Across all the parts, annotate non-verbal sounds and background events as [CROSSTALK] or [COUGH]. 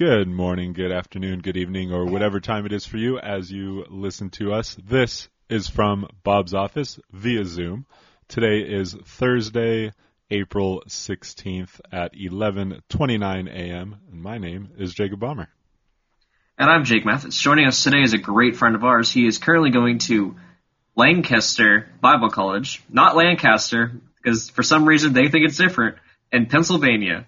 Good morning, good afternoon, good evening, or whatever time it is for you as you listen to us. This is from Bob's office via Zoom. Today is Thursday, April 16th at 11:29 a.m. and my name is Jacob Bomber. And I'm Jake Mathis. Joining us today is a great friend of ours. He is currently going to Lancaster Bible College, not Lancaster, because for some reason they think it's different, in Pennsylvania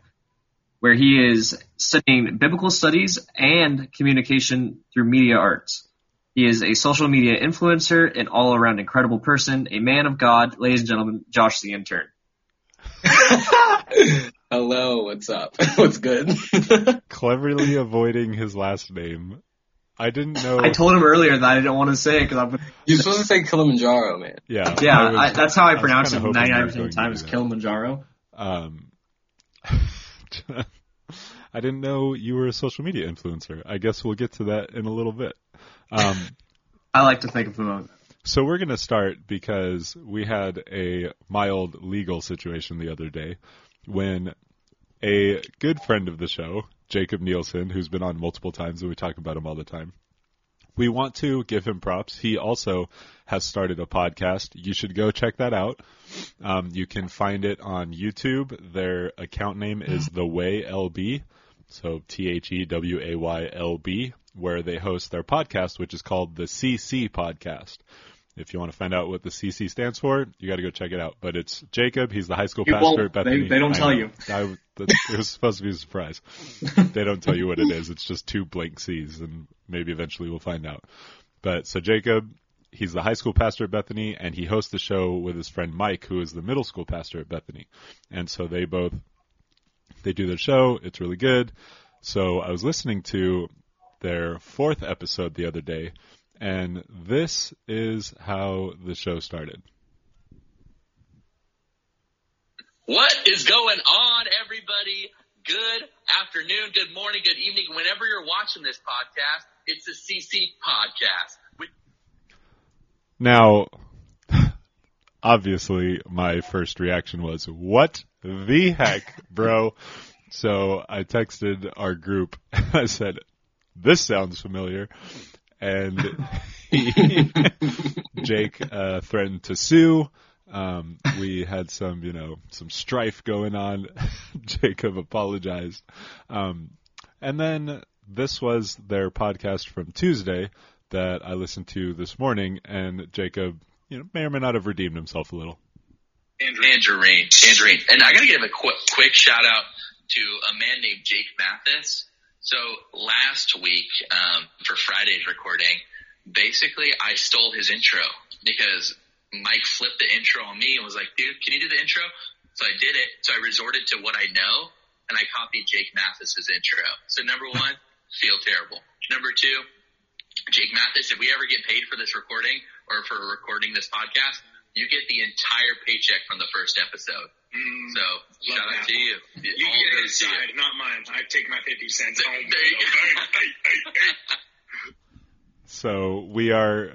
where he is studying biblical studies and communication through media arts. He is a social media influencer, an all around incredible person, a man of God. Ladies and gentlemen, Josh the intern. [LAUGHS] Hello, what's up? [LAUGHS] What's good? [LAUGHS] Cleverly avoiding his last name. I didn't know. I told him earlier that I didn't want to say it because I'm. You're supposed to say Kilimanjaro, man. yeah, Yeah, I was- I, that's how I was pronounce it kinda hoping you were 99% of the time do is. Kilimanjaro. Um, [LAUGHS] I didn't know you were a social media influencer. I guess we'll get to that in a little bit. Um, [LAUGHS] I like to think of him. of- so we're going to start because we had a mild legal situation the other day when a good friend of the show, Jacob Nielsen, who's been on multiple times and we talk about him all the time, we want to give him props. He also has started a podcast. You should go check that out. Um, you can find it on YouTube. Their account name is The Way LB, so T H E W A Y L B, where they host their podcast, which is called the CC Podcast. If you want to find out what the CC stands for, you got to go check it out. But it's Jacob. He's the high school You pastor at Bethany. They- they don't I tell know. you. I, it was supposed to be a surprise. [LAUGHS] they don't tell you what it is. It's just two blank C's, and maybe eventually we'll find out. But so Jacob, he's the high school pastor at Bethany, and he hosts the show with his friend Mike, who is the middle school pastor at Bethany. And so they both they do their show. It's really good. So I was listening to their fourth episode the other day, and this is how the show started. What is going on, everybody? Good afternoon, good morning, good evening. Whenever you're watching this podcast, it's a CC podcast. Now, [LAUGHS] obviously, my first reaction was, "What the heck, bro?" So I texted our group. [LAUGHS] I said, "This sounds familiar," and he, [LAUGHS] Jake uh, threatened to sue. Um, we had some, you know, some strife going on. Jacob apologized, um, and then this was their podcast from Tuesday that I listened to this morning, and Jacob, you know, may or may not have redeemed himself a little. Andrew. Andrew Rain. And I gotta give a quick, quick shout out to a man named Jake Mathis. So last week, um, for Friday's recording, basically I stole his intro because Mike flipped the intro on me and was like, dude, can you do the intro? So I did it. So I resorted to what I know and I copied Jake Mathis's intro. So number one, feel terrible. Number two, Jake Mathis, if we ever get paid for this recording or for recording this podcast, you get the entire paycheck from the first episode. Mm, so shout out that. to you. You All get goes his to you. not mine. I take my 50 cents There- home. there you go. So we are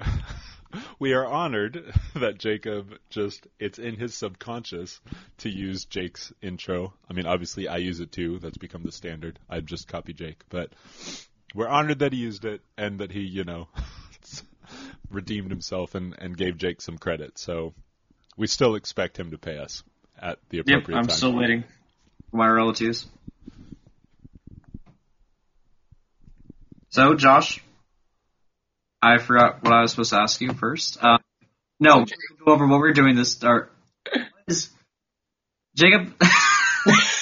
[LAUGHS] we are honored [LAUGHS] that Jacob just it's in his subconscious to use Jake's intro. I mean, obviously I use it too. That's become the standard. I just copy Jake, but we're honored that he used it and that he, you know, [LAUGHS] redeemed himself and and gave Jake some credit. So we still expect him to pay us at the appropriate Yep, I'm time. still waiting for my relatives. So, Josh, I forgot what I was supposed to ask you first. Uh, no, go over what we're doing this start. Jacob? [LAUGHS]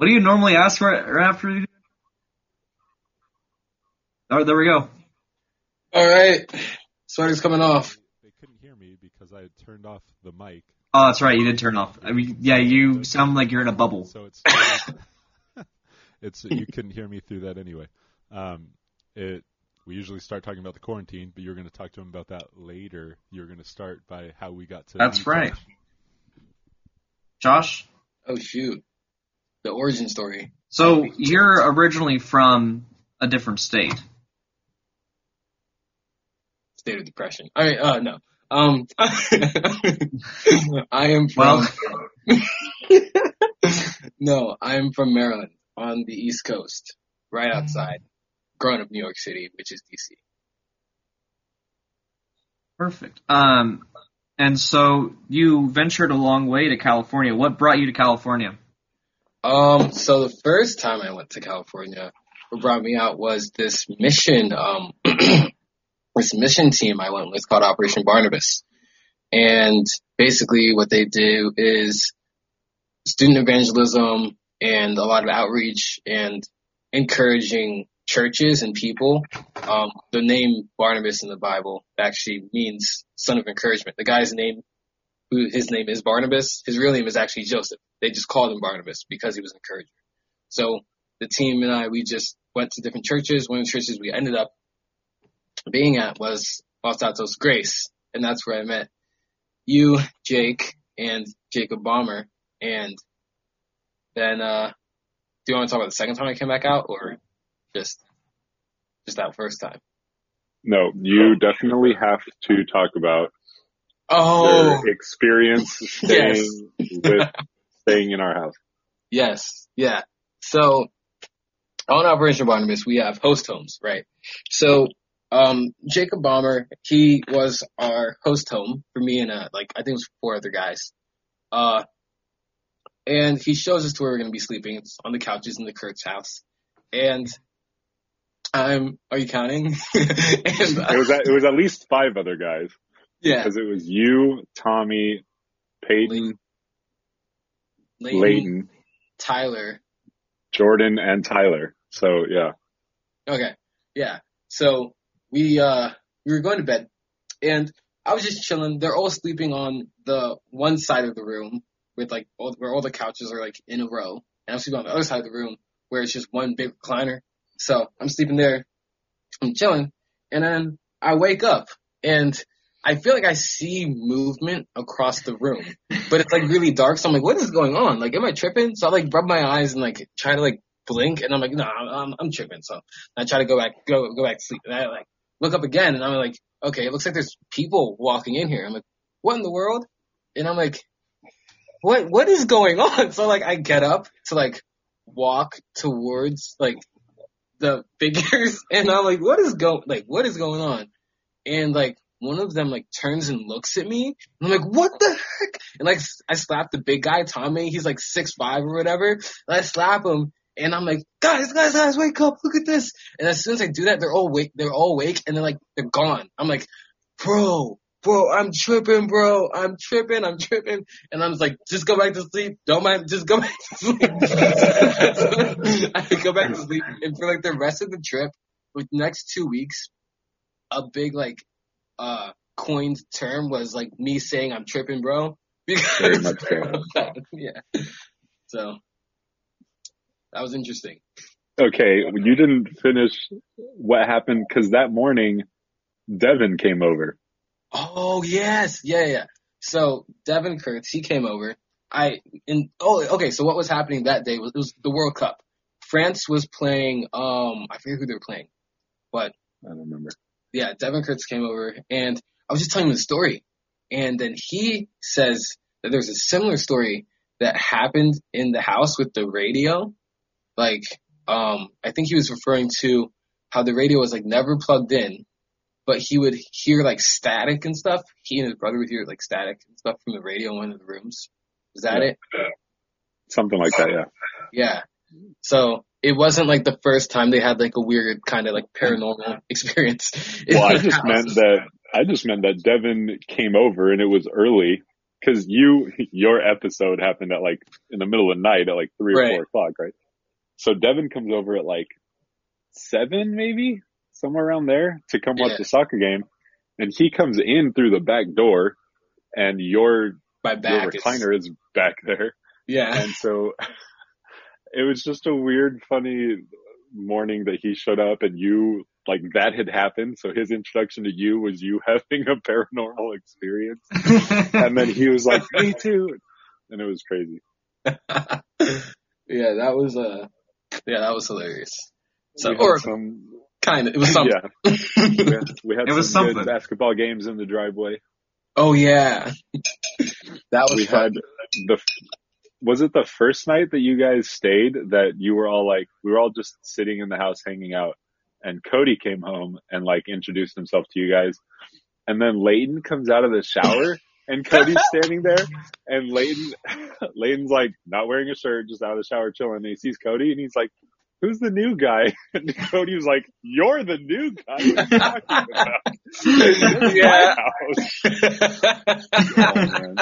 what do you normally ask for right after? you- Oh, there we go. All right, sweater's coming off. They couldn't hear me because I had turned off the mic. Oh, that's right. You did turn off. I mean, yeah, you sound like you're in a bubble. So it's [LAUGHS] it's you couldn't hear me through that anyway. Um, it we usually start talking about the quarantine, but you're going to talk to him about that later. You're going to start by how we got to. That's right. Josh. Josh, Oh shoot, the origin story. so you're originally from a different state. State of depression. All right, uh, no. Um, [LAUGHS] I am Well- from. [LAUGHS] No, I'm from Maryland on the East Coast, right outside. Growing up New York City, which is DC. Perfect. Um, and so you ventured a long way to California. What brought you to California? Um, so the first time I went to California, what brought me out was this mission, um, [CLEARS THROAT] this mission team I went with called Operation Barnabas. And basically what they do is student evangelism and a lot of outreach and encouraging churches and people. Um, the name Barnabas in the Bible actually means son of encouragement. The guy's name, who his name is Barnabas, his real name is actually Joseph. They just called him Barnabas because he was an encourager. So the team and I, we just went to different churches. One of the churches we ended up being at was Los Altos Grace, and that's where I met you, Jake, and Jacob Bomber, and then uh do you want to talk about the second time I came back out or just just that first time? No, you definitely have to talk about Oh your experience [LAUGHS] staying with staying in our house. yes, yeah. So on Operation Barnabas we have host homes, right? So um Jacob Bomber, he was our host home for me and uh like I think it was four other guys. Uh and he shows us to where we're gonna be sleeping. It's on the couches in the Kurtz house. And I'm are you counting? [LAUGHS] and, uh, It was at, it was at least five other guys yeah. because it was you, Tommy, Peyton, Layton, Tyler. Jordan, and Tyler. So yeah, Okay. Yeah. So we uh we were going to bed and I was just chilling. They're all sleeping on the one side of the room with like all where all the couches are like in a row. And I'm sleeping on the other side of the room where it's just one big recliner. So I'm sleeping there. I'm chilling. And then I wake up and I feel like I see movement across the room, but it's like really dark. So I'm like, what is going on? Like, am I tripping? So I like rub my eyes and like try to like blink and I'm like, no, I'm, I'm tripping. So I try to go back, go, go back to sleep. And I like look up again and I'm like, okay, it looks like there's people walking in here. I'm like, what in the world? And I'm like, what, what is going [LAUGHS] on? So like I get up to like walk towards like the figures [LAUGHS] and I'm like, what is go, like, what is going on? And like, one of them like turns and looks at me and I'm like, what the heck? And like, I slap the big guy, Tommy, he's like six five or whatever. And I slap him and I'm like, guys, guys, guys, wake up, look at this. And as soon as I do that, they're all wake, they're all awake and they're like, they're gone. I'm like, bro, bro, I'm tripping, bro, I'm tripping, I'm tripping. And I'm just like, just go back to sleep. Don't mind, just go [LAUGHS] back to sleep. [LAUGHS] I go back to sleep. And for like the rest of the trip, with next two weeks, a big like, uh, coined term was like me saying I'm tripping, bro. [LAUGHS] Very Because, much so. yeah. So, that was interesting. okay, you didn't finish what happened because that morning Devin came over. Oh yes, yeah, yeah. So Devin Kurtz, he came over. I in oh okay. So what was happening that day was it was the World Cup. France was playing. Um, I forget who they were playing, but I don't remember. Yeah, Devin Kurtz came over, and I was just telling him the story, and then he says that there's a similar story that happened in the house with the radio. Like, um, I think he was referring to how the radio was like never plugged in, but he would hear like static and stuff. He and his brother would hear like static and stuff from the radio in one of the rooms. Is that Yeah. it? Something like that, yeah. Yeah. So it wasn't like the first time they had like a weird kind of like paranormal [LAUGHS] experience. Well, I just house. meant that I just meant that Devin came over and it was early because you your episode happened at like in the middle of the night at like three or four o'clock, right? So Devin comes over at like seven, maybe somewhere around there to come watch the soccer game, and he comes in through the back door, and your your back is recliner is back there, yeah. and so [LAUGHS] it was just a weird, funny morning that he showed up and you like that had happened. So his introduction to you was you [LAUGHS] having a paranormal experience. [LAUGHS] And then he was like, me too. And it was crazy. [LAUGHS] yeah, that was uh yeah, that was hilarious. So or some, kind of it was something. yeah, we had, we had It was some good something. basketball games in the driveway. Oh yeah. that was We fun. had the, was it the first night that you guys stayed that you were all like we were all just sitting in the house hanging out and Cody came home and like introduced himself to you guys and then Layton comes out of the shower [LAUGHS] and Cody's standing there and Layton [LAUGHS] Layton's like not wearing a shirt just out of the shower chilling and he sees Cody and he's like who's the new guy [LAUGHS] and Cody was like you're the new guy what are talking about Yeah. oh, man.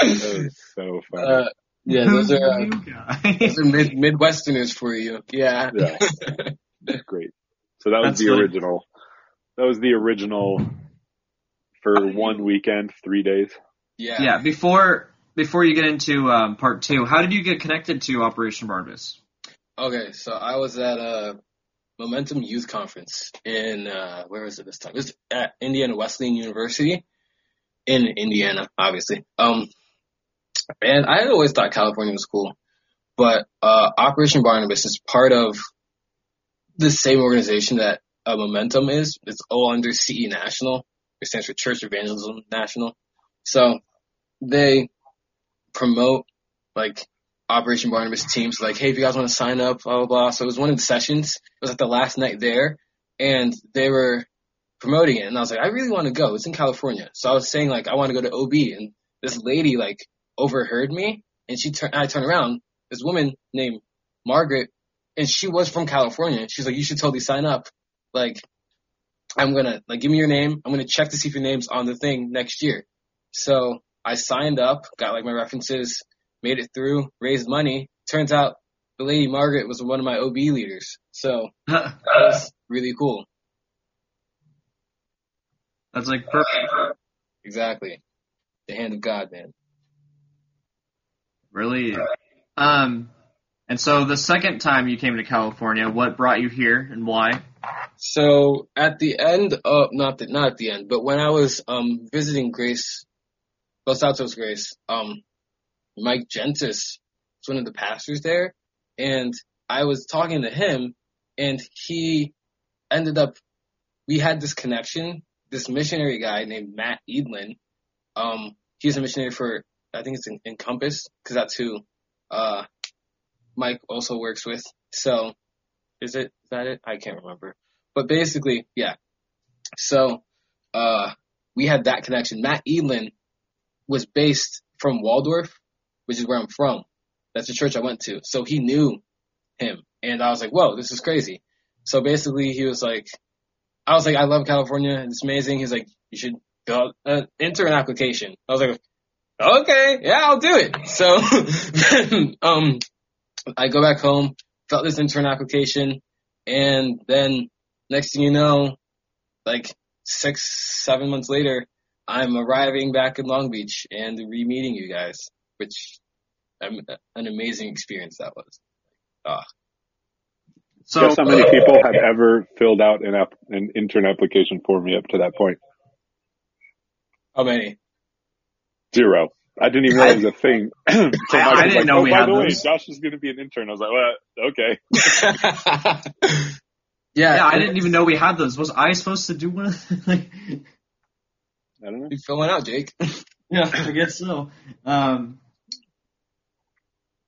That was so funny. uh, yeah, those are uh, those are mid Midwesterners for you. Yeah. Yeah. That's [LAUGHS] great. So that was That's the funny. original. That was the original for one weekend, three days. Yeah. yeah. Before before you get into um, part two, how did you get connected to Operation Barnabas? Okay, so I was at a Momentum Youth Conference in uh where was it this time? It was at Indiana Wesleyan University in Indiana, obviously. Um and I always thought California was cool. But uh Operation Barnabas is part of the same organization that uh, Momentum is. It's all under CE National. It stands for Church Evangelism National. So they promote like Operation Barnabas teams like, hey, if you guys want to sign up, blah blah blah. So it was one of the sessions. It was like the last night there, and they were promoting it, and I was like, I really want to go. It's in California, so I was saying like, I want to go to OB, and this lady like overheard me, and she turned. I turned around. This woman named Margaret, and she was from California. She's like, you should totally sign up. Like, I'm gonna like give me your name. I'm gonna check to see if your name's on the thing next year. So I signed up, got like my references, made it through, raised money. Turns out the lady Margaret was one of my OB leaders. So [LAUGHS] that was really cool. That's like perfect. Exactly. The hand of God, man. Really. Um, and so the second time you came to California, what brought you here and why? So at the end of not the not at the end, but when I was um visiting Grace Los Altos Grace, um Mike Gentis was one of the pastors there and I was talking to him and he ended up we had this connection, this missionary guy named Matt Edlin. Um he's a missionary for I think it's Encompass because that's who uh Mike also works with. So is it is that it? I can't remember. But basically, yeah. So, uh, we had that connection. Matt Edlin was based from Waldorf, which is where I'm from. That's the church I went to. So he knew him. And I was like, whoa, this is crazy. So basically he was like, I was like, I love California. It's amazing. He's like, you should go, uh, enter an application. I was like, okay, yeah, I'll do it. So, then, [LAUGHS] um, I go back home, filled this intern application, and then next thing you know, like six, seven months later, I'm arriving back in Long Beach and re-meeting you guys, which um, an amazing experience that was. Ah, So Guess how many people have ever filled out an app, an intern application for me up to that point? how many? Zero. I didn't even realize it was a thing. [CLEARS THROAT] so I- I didn't like, know oh, we by had the way. Josh is going to be an intern. I was like, well, okay. [LAUGHS] yeah, yeah, I didn't even know we had those. Was I supposed to do one? [LAUGHS] like, I don't know. You filling out, Jake? [LAUGHS] yeah, I guess so. Um,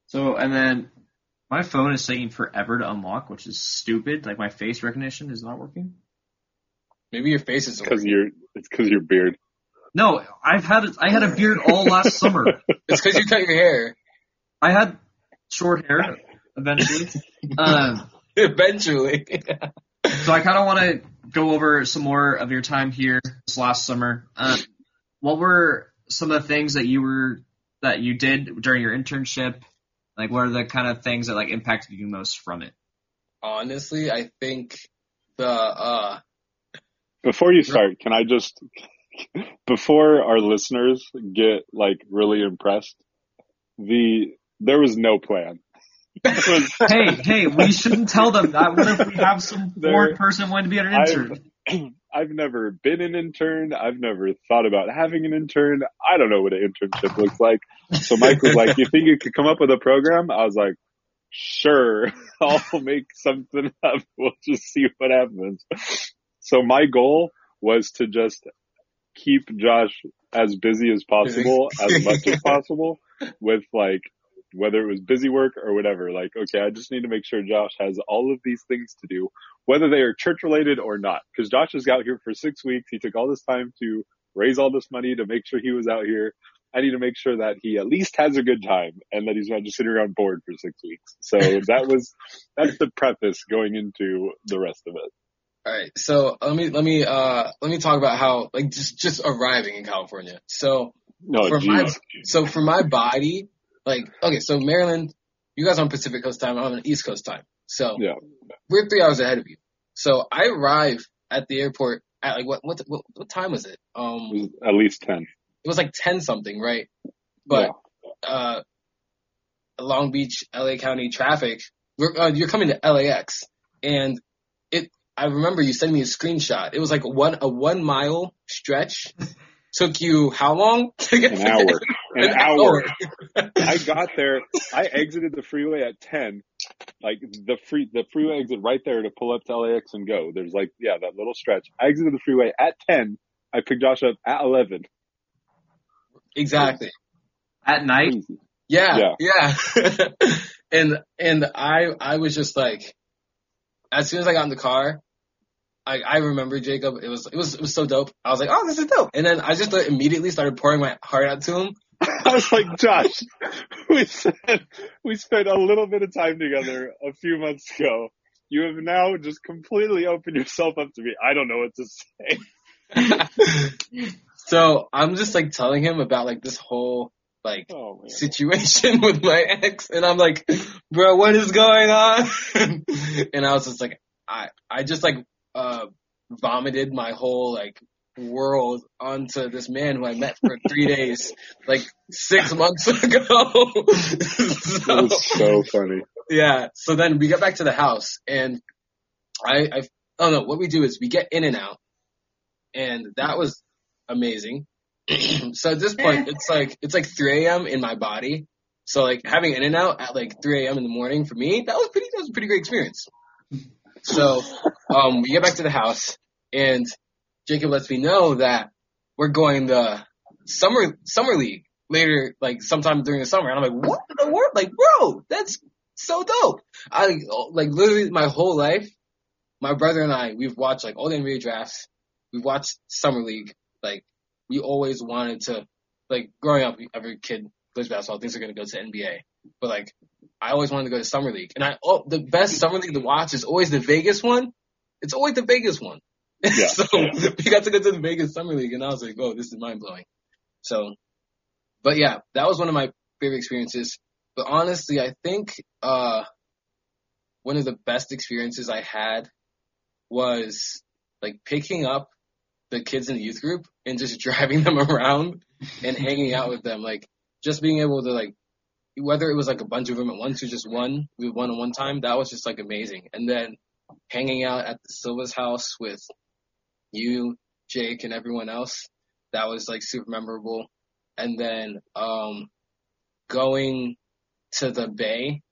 so and then my phone is taking forever to unlock, which is stupid. Like my face recognition is not working. Maybe your face is Because your it's because your beard. No, I've had I had a beard all last [LAUGHS] summer. It's because you cut your hair. I had short hair eventually. Um, [LAUGHS] Eventually. [LAUGHS] so I kind of want to go over some more of your time here this last summer. Um, what were some of the things that you were that you did during your internship? Like, what are the kind of things that like impacted you most from it? Honestly, I think the uh Before you start, can I just [LAUGHS] before our listeners get like really impressed, the there was no plan. [LAUGHS] Was- [LAUGHS] hey, hey, we shouldn't tell them that. What if we have some There- foreign person wanting to be an intern? I've, [CLEARS THROAT] I've never been an intern. I've never thought about having an intern. I don't know what an internship looks like. So Mike was like, you think you could come up with a program? I was like, sure, I'll make something up. We'll just see what happens. So my goal was to just keep Josh as busy as possible, as much as [LAUGHS] possible with like whether it was busy work or whatever. Like, okay, I just need to make sure Josh has all of these things to do, whether they are church related or not. Cause Josh has got here for six weeks. He took all this time to raise all this money to make sure he was out here. I need to make sure that he at least has a good time and that he's not just sitting around bored for six weeks. So that was, that's the preface going into the rest of it. All right, so let me let me uh let me talk about how like just just arriving in California. So No, for my so for my body, like okay, so Maryland, you guys are on Pacific Coast time, I'm on East Coast time. So Yeah. we're three hours ahead of you. So I arrive at the airport at like what what what, what time was it? Um, It was at least 10. it was like ten something, right? But uh, Long Beach, LA County traffic. We're, uh, you're coming to LAX, and. I remember you sent me a screenshot. It was like one a one mile stretch. [LAUGHS] Took you how long [LAUGHS] to get An there? hour. [LAUGHS] An, hour. hour. I got there. I exited the freeway at 10. Like the free, the freeway exit right there to pull up to LAX and go. There's like, yeah, that little stretch. I exited the freeway at 10. I picked Josh up at 11. exactly. At night, Crazy. Yeah, yeah. and and I I was just like, as soon as I got in the car, I I remember Jacob. It was it was it was so dope. I was like, oh, this is dope. And then I just like, immediately started pouring my heart out to him. [LAUGHS] I was like, Josh, [LAUGHS] we spent, we spent a little bit of time together a few months ago. You have now just completely opened yourself up to me. I don't know what to say. [LAUGHS] so I'm just like telling him about like this whole like Oh situation with my ex, and I'm like, bro, what is going on? and I was just like, I I just like uh vomited my whole like world onto this man who I met for three days, like six months [LAUGHS] ago. [LAUGHS] That so, was so funny. yeah. So then we get back to the house, and I I don't know, what we do is we get in and out, and that was amazing. [CLEARS THROAT] so at this point, it's like it's like 3 a.m. in my body. So like having in and out at like 3 a.m. in the morning for me, that was pretty that was a pretty great experience. So um we get back to the house and Jacob lets me know that we're going the summer summer league later, like sometime during the summer. And I'm like, what in the world? Like, bro, that's so dope. I like literally my whole life, my brother and I, we've watched like all the NBA drafts. We've watched summer league. Like we always wanted to, like growing up, every kid plays basketball, thinks they're gonna go to NBA. But like, I always wanted to go to summer league, and I oh the best summer league to watch is always the Vegas one. It's always the Vegas one. Yeah. [LAUGHS] so we [LAUGHS] got to go to the Vegas summer league, and I was like, oh, this is mind blowing. So, but yeah, that was one of my favorite experiences. But honestly, I think uh one of the best experiences I had was like picking up the kids in the youth group and just [LAUGHS] driving them around and hanging out with them. Like just being able to like whether it was like a bunch of them at once or just one, we won at one time, that was just like amazing. And then hanging out at the Silva's house with you, Jake, and everyone else, that was like super memorable. And then um going to the bay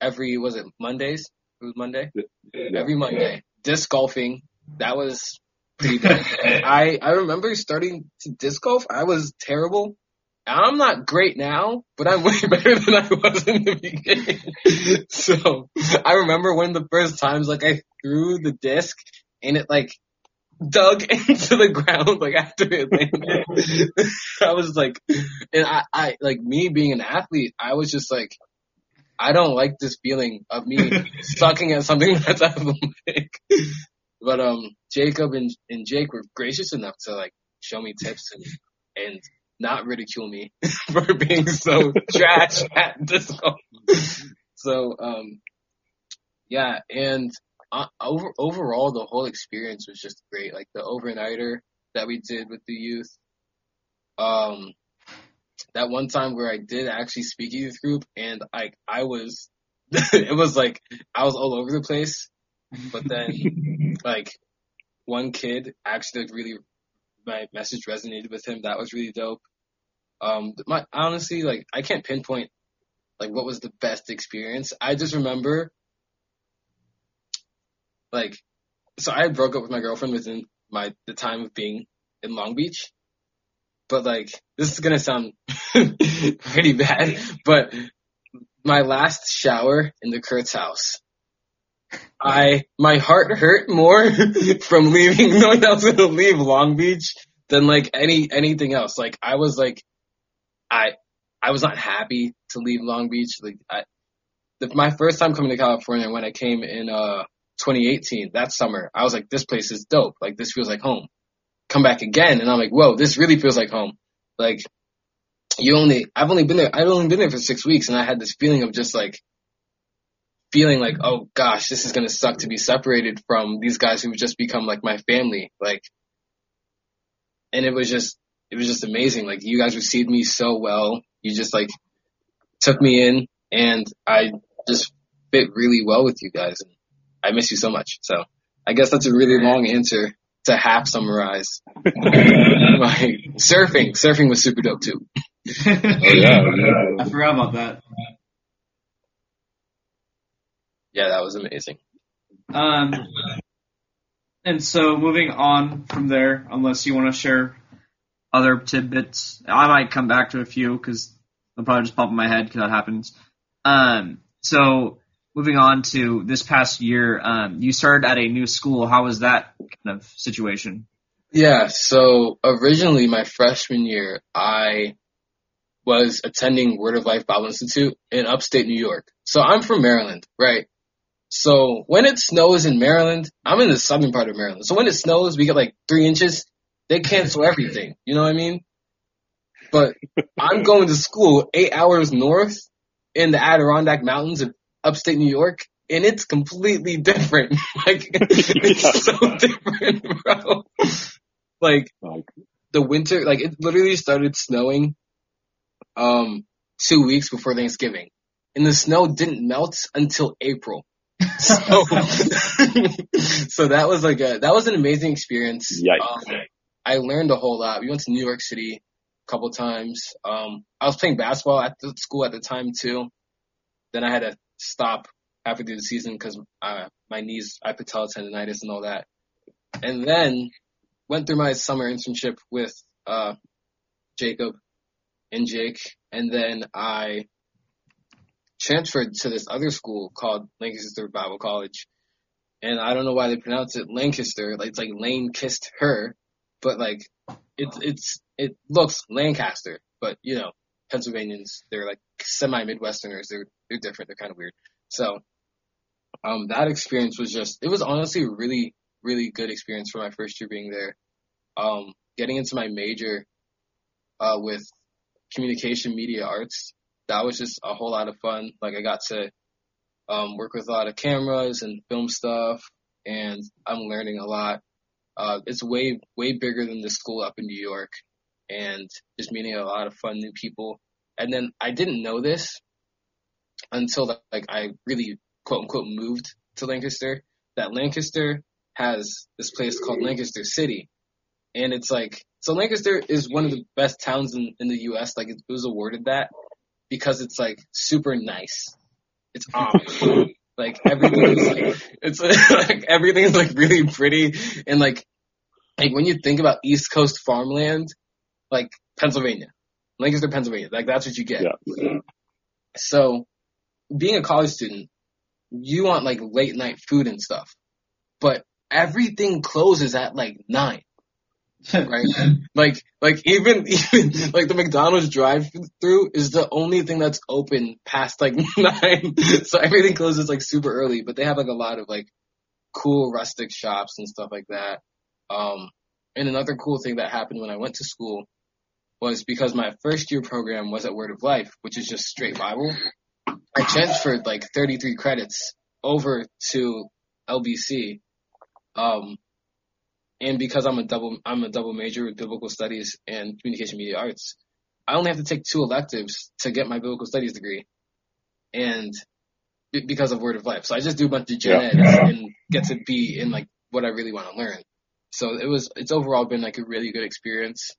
every was it Mondays? It was Monday? Yeah. Every Monday. Disc golfing. That was pretty good. [LAUGHS] I I remember starting to disc golf. I was terrible. I'm not great now, but I'm [LAUGHS] way better than I was in the beginning. [LAUGHS] so I remember one of the first times like I threw the disc and it like dug [LAUGHS] into the ground like after it landed. I was like, and I, I like me being an athlete, I was just like, I don't like this feeling of me sucking at something that's athletic. But um, Jacob and and Jake were gracious enough to like show me tips and and not ridicule me [LAUGHS] for being so [LAUGHS] trash at golf. So um, yeah, and uh, over overall the whole experience was just great. Like the overnighter that we did with the youth. Um, that one time where I did actually speak a youth group and I I was [LAUGHS] it was like I was all over the place, but then like one kid actually like, really my message resonated with him. That was really dope. Um, my honestly like I can't pinpoint like what was the best experience. I just remember like so I broke up with my girlfriend within my the time of being in Long Beach. But like this is gonna sound [LAUGHS] pretty bad, but my last shower in the Kurtz house. I my heart hurt more [LAUGHS] from leaving [LAUGHS] knowing I was gonna leave Long Beach than like any anything else. Like I was like I I was not happy to leave Long Beach. Like I the, my first time coming to California when I came in uh 2018 that summer, I was like this place is dope. Like this feels like home. Come back again and I'm like, whoa, this really feels like home. Like you only I've only been there I've only been there for six weeks and I had this feeling of just like feeling like, oh gosh, this is gonna suck to be separated from these guys who've just become like my family. Like and it was just it was just amazing. Like you guys received me so well. You just like took me in and I just fit really well with you guys and I miss you so much. So I guess that's a really long answer to half summarize. [LAUGHS] my surfing, surfing was super dope too. Oh yeah, yeah. I forgot about that. Yeah, that was amazing. Um, and so moving on from there, unless you want to share other tidbits, I might come back to a few because they'll probably just pop in my head because that happens. Um, so moving on to this past year, um, you started at a new school. How was that kind of situation? Yeah, so originally my freshman year, I was attending Word of Life Bible Institute in upstate New York. So I'm from Maryland, right? So when it snows in Maryland, I'm in the southern part of Maryland. So when it snows, we get like three inches. They cancel everything. You know what I mean? But I'm going to school eight hours north in the Adirondack Mountains of upstate New York, and it's completely different. [LAUGHS] like [LAUGHS] it's so different, bro. Like Like, the winter, like it literally started snowing, um, two weeks before Thanksgiving, and the snow didn't melt until April. So, [LAUGHS] so that was like a that was an amazing experience. Um, I learned a whole lot. We went to New York City a couple times. Um, I was playing basketball at the school at the time too. Then I had to stop halfway through the season because uh, my knees, I patella tendonitis and all that. And then went through my summer internship with uh, Jacob and Jake, and then I transferred to this other school called Lancaster Bible College. And I don't know why they pronounce it Lancaster. Like it's like Lane kissed her, but like it's it's it looks Lancaster, but you know Pennsylvanians they're like semi Midwesterners. They're they're different. They're kind of weird. So um that experience was just it was honestly a really really good experience for my first year being there. Um getting into my major uh with communication media arts that was just a whole lot of fun. Like I got to um, work with a lot of cameras and film stuff, and I'm learning a lot. Uh, it's way way bigger than the school up in New York, and just meeting a lot of fun new people. And then I didn't know this until like I really quote unquote moved to Lancaster. That Lancaster has this place called Lancaster City, and it's like so Lancaster is one of the best towns in, in the U.S. Like it, it was awarded that because it's like super nice. It's [LAUGHS] Amish. like everything is like it's [LAUGHS] like everything is like really pretty and like like when you think about East Coast farmland, like Pennsylvania, Lancaster, Pennsylvania, like that's what you get. Yeah. [CLEARS THROAT] So being a college student, you want like late night food and stuff, but everything closes at like nine [LAUGHS] right? like, like even, [LAUGHS] even, like the McDonald's drive through is the only thing that's open past like [LAUGHS] nine. so everything closes like super early, but they have like a lot of like cool rustic shops and stuff like that. Um, and another cool thing that happened when I went to school was because my first year program was at Word of Life, which is just straight Bible. I transferred like 33 credits over to LBC. Um, and because I'm a double I'm a double major with biblical studies and communication media arts, I only have to take two electives to get my biblical studies degree, and b- because of Word of Life, so I just do a bunch of gen Yeah. eds and get to be in like what I really want to learn. So it was it's overall been like a really good experience,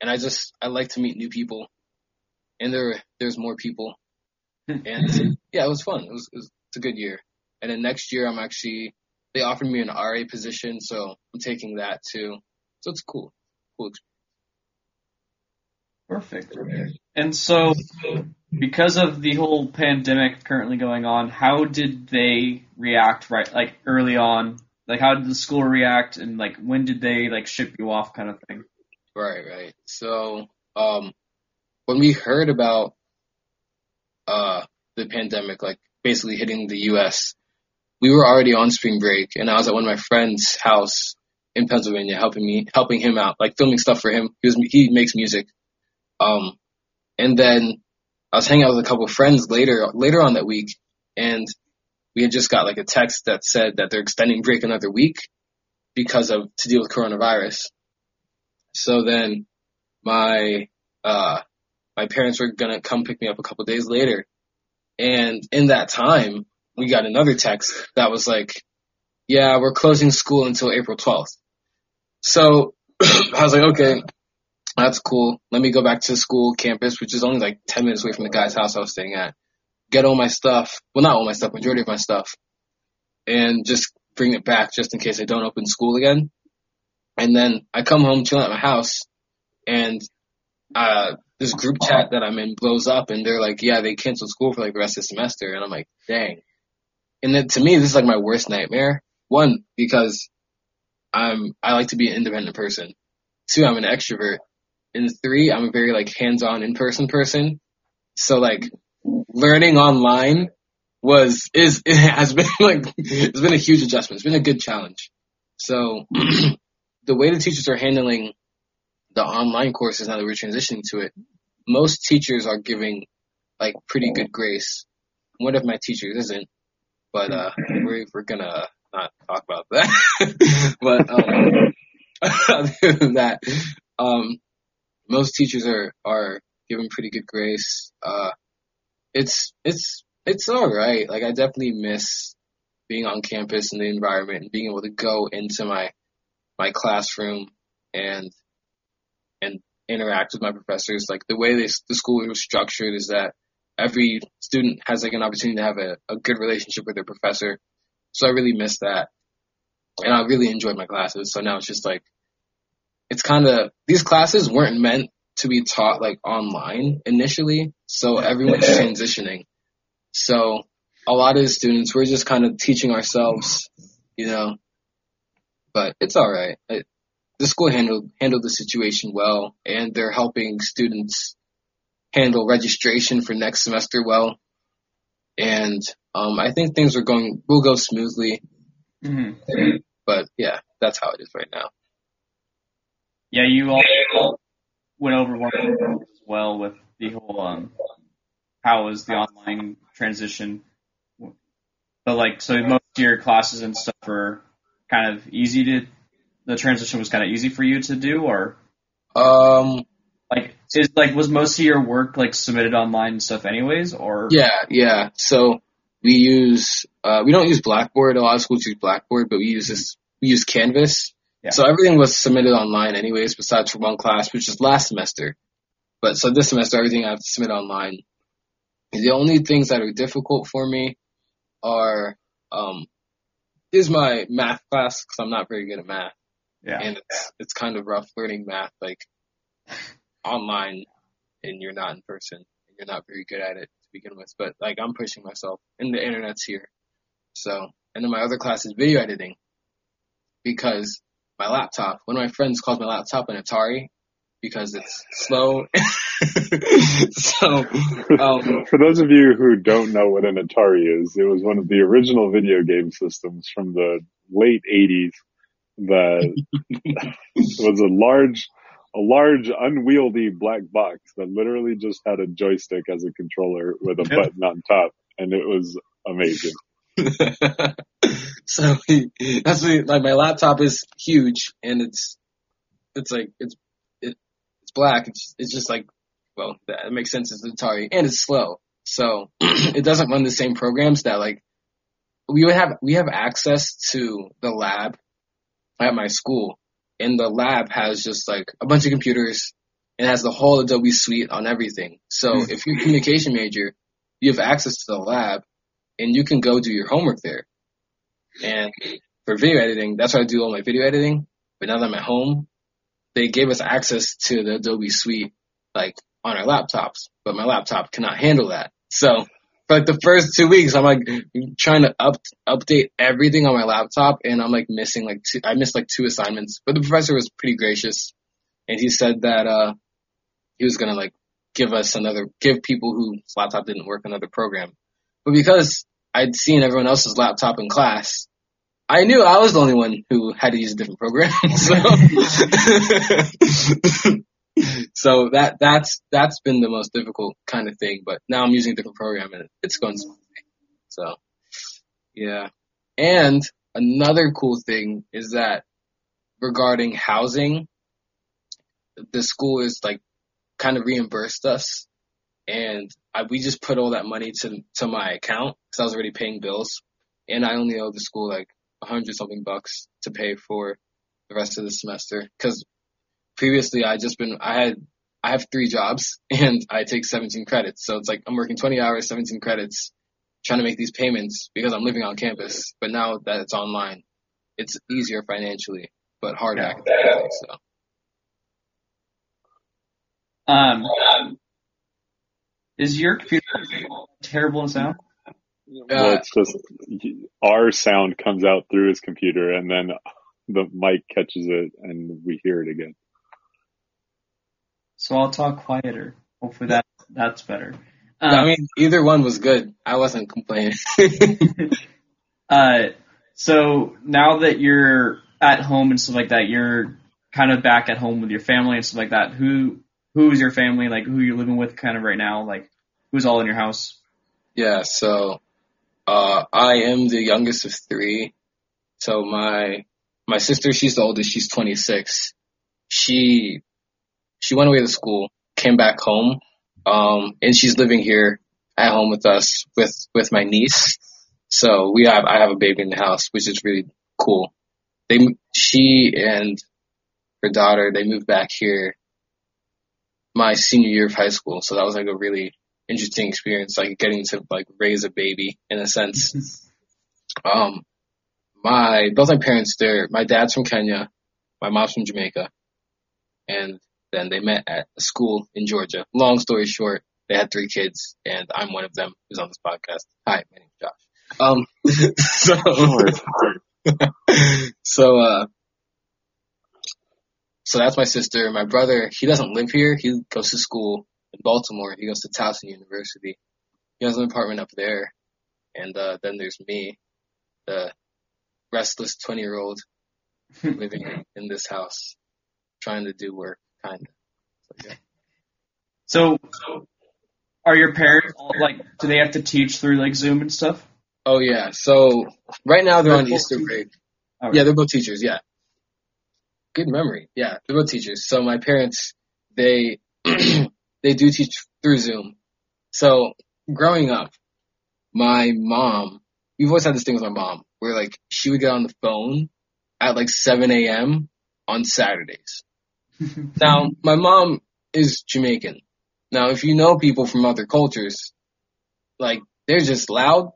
and I just I like to meet new people, and there there's more people, [LAUGHS] and yeah, it was fun. It was, it was it's a good year, and then next year I'm actually they offered me an RA position, so I'm taking that too. So it's cool. Cool. experience. Perfect. And so, because of the whole pandemic currently going on, how did they react right like early on? Like how did the school react and like when did they like ship you off kind of thing? Right, right. So, um, when we heard about uh the pandemic, like basically hitting the U.S., we were already on spring break, and I was at one of my friend's house in Pennsylvania, helping me, helping him out, like filming stuff for him. He was he makes music, um, and then I was hanging out with a couple of friends later later on that week, and we had just got like a text that said that they're extending break another week because of to deal with coronavirus. So then my uh my parents were gonna come pick me up a couple days later. And in that time, we got another text that was like, yeah, we're closing school until April 12th. So [CLEARS THROAT] I was like, okay, that's cool. Let me go back to school campus, which is only like 10 minutes away from the guy's house I was staying at. Get all my stuff. Well, not all my stuff, majority of my stuff. And just bring it back just in case I don't open school again. And then I come home, chill at my house, and uh, this group chat that I'm in blows up, and they're like, "Yeah, they canceled school for like the rest of the semester," and I'm like, "Dang!" And then to me, this is like my worst nightmare. One, because I'm I like to be an independent person. Two, I'm an extrovert, and three, I'm a very like hands-on in-person person. So like learning online was is it [LAUGHS] has been like it's been a huge adjustment. It's been a good challenge. So [CLEARS THROAT] the way the teachers are handling the online courses now that we're transitioning to it, most teachers are giving like pretty good grace. One of my teachers isn't, but uh, we're we're gonna not talk about that. [LAUGHS] but um, [LAUGHS] other than that, um, most teachers are are giving pretty good grace. Uh, it's it's it's all right. Like I definitely miss being on campus and the environment and being able to go into my my classroom and and interact with my professors. Like the way this the school was structured is that every student has like an opportunity to have a, a good relationship with their professor. So I really miss that. And I really enjoyed my classes. So now it's just like it's kind of these classes weren't meant to be taught like online initially. So everyone's [LAUGHS] transitioning. So a lot of the students, we're just kind of teaching ourselves, you know, but it's all right. It, the school handled handled the situation well, and they're helping students handle registration for next semester well. And um, I think things are going will go smoothly. Mm-hmm. But yeah, that's how it is right now. Yeah, you all went over one as well with the whole um, how was the online transition. But like, so most of your classes and stuff are kind of easy to. The transition was kind of easy for you to do, or Um, like is like was most of your work like submitted online and stuff anyways, or yeah, yeah. So we use uh, we don't use Blackboard. A lot of schools use Blackboard, but we use this we use Canvas. Yeah. So everything was submitted online anyways, besides for one class, which is last semester. But so this semester, everything I have to submit online. The only things that are difficult for me are um, is my math class because I'm not very good at math, yeah, and it's it's kind of rough learning math like online, and you're not in person, and you're not very good at it to begin with. But like I'm pushing myself, and the internet's here. So, and then my other class is video editing because my laptop. One of my friends calls my laptop an Atari because it's slow. [LAUGHS] so, um, For those of you who don't know what an Atari is, it was one of the original video game systems from the late 80s that [LAUGHS] was a large, a large unwieldy black box that literally just had a joystick as a controller with a button on top, and it was amazing. [LAUGHS] so that's what, like my laptop is huge and it's it's like it's it, it's black. It's it's just like well that makes sense. It's Atari and it's slow, so [CLEARS THROAT] it doesn't run the same programs that like we would have we have access to the lab at my school, and the lab has just like a bunch of computers and has the whole Adobe suite on everything. So Mm. if you're a communication major, you have access to the lab and you can go do your homework there. And for video editing, that's why I do all my video editing. But now that I'm at home, they gave us access to the Adobe suite like on our laptops, but my laptop cannot handle that. So for like the first two weeks, I'm like trying to up update everything on my laptop, and I'm like missing like two. I missed like two assignments, but the professor was pretty gracious, and he said that uh he was gonna like give us another, give people whose laptop didn't work another program. But because I'd seen everyone else's laptop in class, I knew I was the only one who had to use a different program. [LAUGHS] so, [LAUGHS] [LAUGHS] so that that's that's been the most difficult kind of thing. But now I'm using a different program and it's going smoothly. So, yeah. And another cool thing is that regarding housing, the school is like kind of reimbursed us, and I, we just put all that money to to my account because I was already paying bills, and I only owe the school like a hundred something bucks to pay for the rest of the semester because previously I just been I had I have three jobs [LAUGHS] and I take 17 credits, so it's like I'm working 20 hours, 17 credits, trying to make these payments because I'm living on campus. But now that it's online, it's easier financially, but harder Yeah. academically. So. Um, is your computer terrible in sound? well, Uh, it's just our sound comes out through his computer, and then the mic catches it, and we hear it again. So I'll talk quieter. Hopefully that that's better. I Um, mean, either one was good. I wasn't complaining. [LAUGHS] [LAUGHS] uh, so now that you're at home and stuff like that, you're kind of back at home with your family and stuff like that. Who who's your family? Like who you're living with kind of right now? Like who's all in your house? yeah, so uh I am the youngest of three. So my my sister, she's the oldest, she's 26. She she went away to school, came back home, um and she's living here at home with us with with my niece. So we have I have a baby in the house, which is really cool. They she and her daughter, they moved back here my senior year of high school. So that was like a really interesting experience, like getting to like raise a baby in a sense. [LAUGHS] Um, my both my parents, they're my dad's from Kenya, my mom's from Jamaica, and then they met at a school in Georgia. Long story short, they had three kids, and I'm one of them who's on this podcast. Hi, my name's Josh. Um, [LAUGHS] so, [LAUGHS] so uh, so that's my sister. My brother, he doesn't live here. He goes to school in Baltimore. He goes to Towson University. He has an apartment up there. And uh, then there's me, the restless 20 year old [LAUGHS] living in, in this house, trying to do work, kind. So, yeah. So are your parents all, like do they have to teach through like Zoom and stuff? Oh yeah. So right now they're They're on Easter teachers? break. Oh, Yeah, they're both teachers. Yeah. Good memory. Yeah, they're both teachers. So my parents, they [CLEARS THROAT] they do teach through Zoom. So growing up, my mom, we've always had this thing with my mom where like she would get on the phone at like 7 a.m. on Saturdays. [LAUGHS] Now, my mom is Jamaican. Now, if you know people from other cultures, like they're just loud,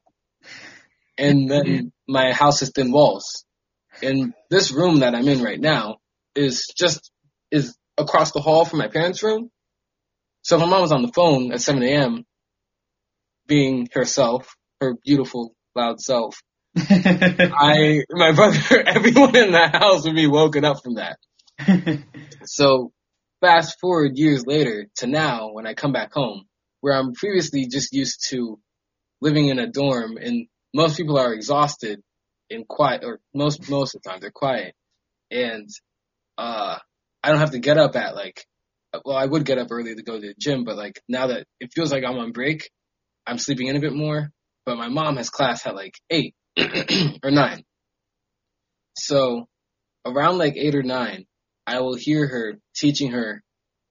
and then my house has thin walls. And this room that I'm in right now is just is across the hall from my parents' room. So if my mom was on the phone at 7 a.m., being herself, her beautiful, loud self, [LAUGHS] I, my brother, [LAUGHS] everyone in the house would be woken up from that. So fast forward years later to now when I come back home, where I'm previously just used to living in a dorm and most people are exhausted and quiet or most most of the time they're quiet. And uh I don't have to get up at like well, I would get up early to go to the gym, but like now that it feels like I'm on break, I'm sleeping in a bit more. But my mom has class at like eight [CLEARS THROAT] or nine. So around like eight or nine, I will hear her teaching her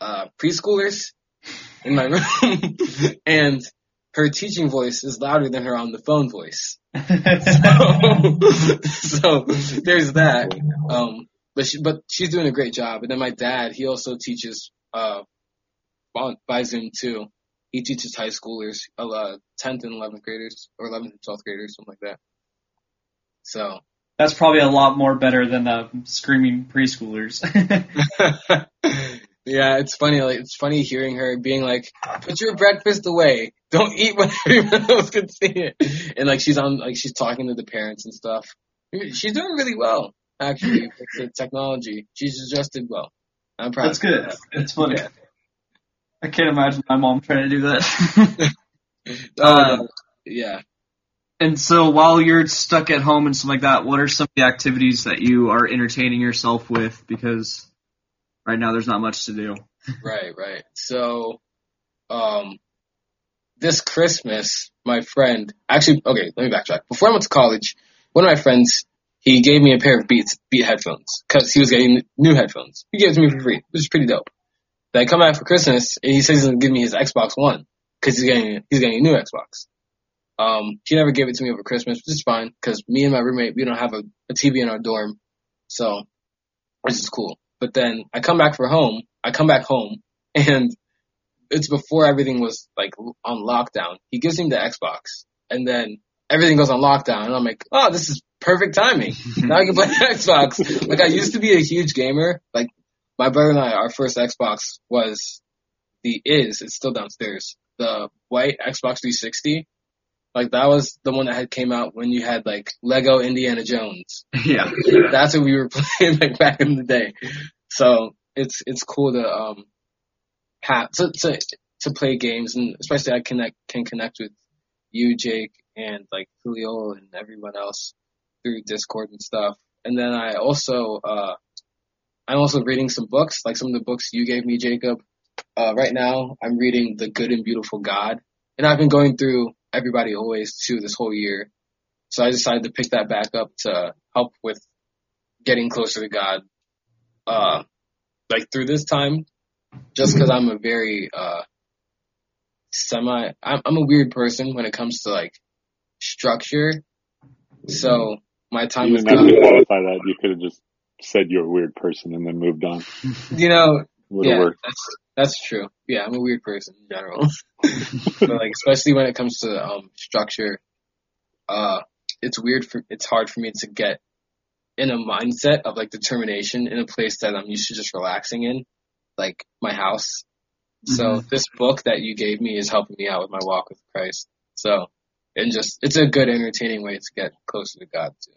uh, preschoolers in my [LAUGHS] room, and her teaching voice is louder than her on the phone voice. [LAUGHS] So, [LAUGHS] so there's that. Um, but she, but she's doing a great job. And then my dad, he also teaches uh, by Zoom too. He teaches high schoolers, uh, 10th and 11th graders, or 11th and 12th graders, something like that. So That's probably a lot more better than the screaming preschoolers. [LAUGHS] Yeah, it's funny. Like it's funny hearing her being like, "Put your breakfast away. Don't eat when [LAUGHS] everyone else can see it." And like she's on, like she's talking to the parents and stuff. She's doing really well, actually, with the technology. She's adjusted well. I'm proud. That's good. for It's funny. Yeah. I can't imagine my mom trying to do that. that. [LAUGHS] Uh, Oh, yeah. And so while you're stuck at home and stuff like that, what are some of the activities that you are entertaining yourself with? Because right now there's not much to do. [LAUGHS] Right, right. So, um, this Christmas, my friend, actually, okay, let me backtrack. Before I went to college, one of my friends, he gave me a pair of Beats, Beat headphones, cause he was getting new headphones. He gave it to me for free, which is pretty dope. Then I come back for Christmas, and he says he's gonna give me his Xbox One, cause he's getting, he's getting a new Xbox. Um, he never gave it to me over Christmas, which is fine, cause me and my roommate, we don't have a, a TV in our dorm, so, which is cool. But then I come back for home, I come back home, [LAUGHS] and it's before everything was like on lockdown. He gives me the Xbox, and then everything goes on lockdown, and I'm like, oh, this is perfect timing. [LAUGHS] now I can play [LAUGHS] Xbox. Like I used to be a huge gamer. Like my brother and I, our first Xbox was the is it's still downstairs. The white Xbox 360. Like that was the one that had came out when you had like Lego Indiana Jones. [LAUGHS] yeah. That's what we were [LAUGHS] playing like back in the day. So it's it's cool to um have to to to play games and especially I connect can connect with you, Jake, and like Julio and everyone else through Discord and stuff. And then I also uh I'm also reading some books, like some of the books you gave me, Jacob. Uh right now I'm reading The Good and Beautiful God. And I've been going through Everybody Always too this whole year. So I decided to pick that back up to help with getting closer to God. Uh like through this time just because I'm a very uh semi I'm, I'm a weird person when it comes to like structure. So my time You didn't have to qualify that. You could have just said you're a weird person and then moved on. you know, Would have yeah, worked. that's that's true. Yeah, I'm a weird person in general, [LAUGHS] but like especially when it comes to um structure, uh, it's weird for it's hard for me to get in a mindset of like determination in a place that I'm used to just relaxing in, like my house. So this book that you gave me is helping me out with my walk with Christ. So, and just it's a good entertaining way to get closer to God too.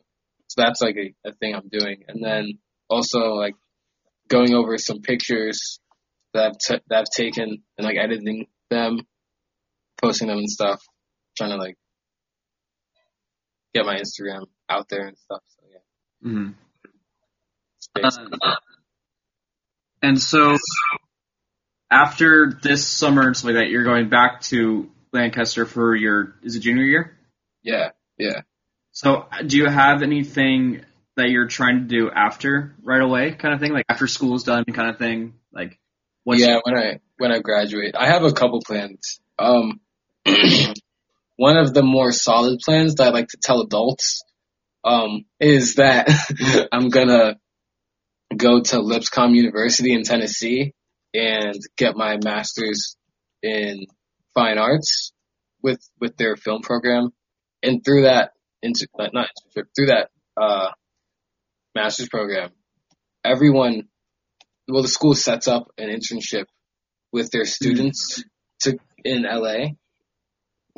So that's like a, a thing I'm doing, and then also like going over some pictures that I've, t- that I've taken and like editing them, posting them and stuff, trying to like get my Instagram out there and stuff. So yeah, hmm it's basically- And so after this summer and stuff like that, you're going back to Lancaster for your is it junior year? yeah, yeah. So do you have anything that you're trying to do after right away, kind of thing, like after school's done, kind of thing, like what's yeah, when I when I graduate, I have a couple plans. Um, [CLEARS THROAT] one of the more solid plans that I like to tell adults um, is that [LAUGHS] I'm gonna go to Lipscomb University in Tennessee and get my master's in fine arts with with their film program, and through that into not internship through that uh, master's program, everyone well, the school sets up an internship with their students to in LA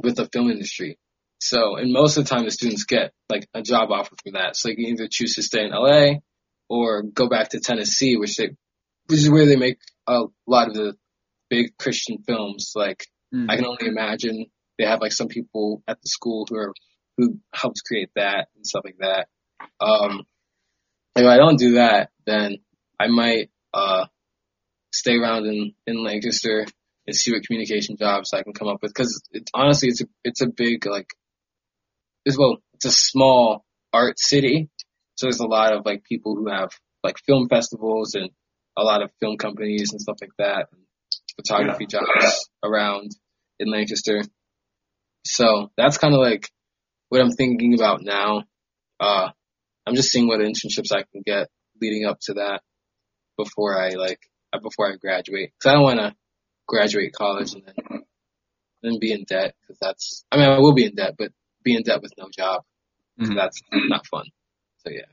with the film industry. So, and most of the time, the students get like a job offer from that. So, they can either choose to stay in LA or go back to Tennessee, which they, which is where they make a lot of the big Christian films. Like, Mm. I can only imagine they have like some people at the school who are who helped create that and stuff like that. Um, if I don't do that, then I might uh stay around in in Lancaster and see what communication jobs I can come up with. Because it, honestly it's a it's a big like as well it's a small art city. So there's a lot of like people who have like film festivals and a lot of film companies and stuff like that and photography jobs around in Lancaster. So that's kind of like what I'm thinking about now. Uh I'm just seeing what internships I can get leading up to that before I like uh, before I graduate because I don't want to graduate college and then then be in debt because that's I mean I will be in debt but be in debt with no job Mhm. that's not fun so yeah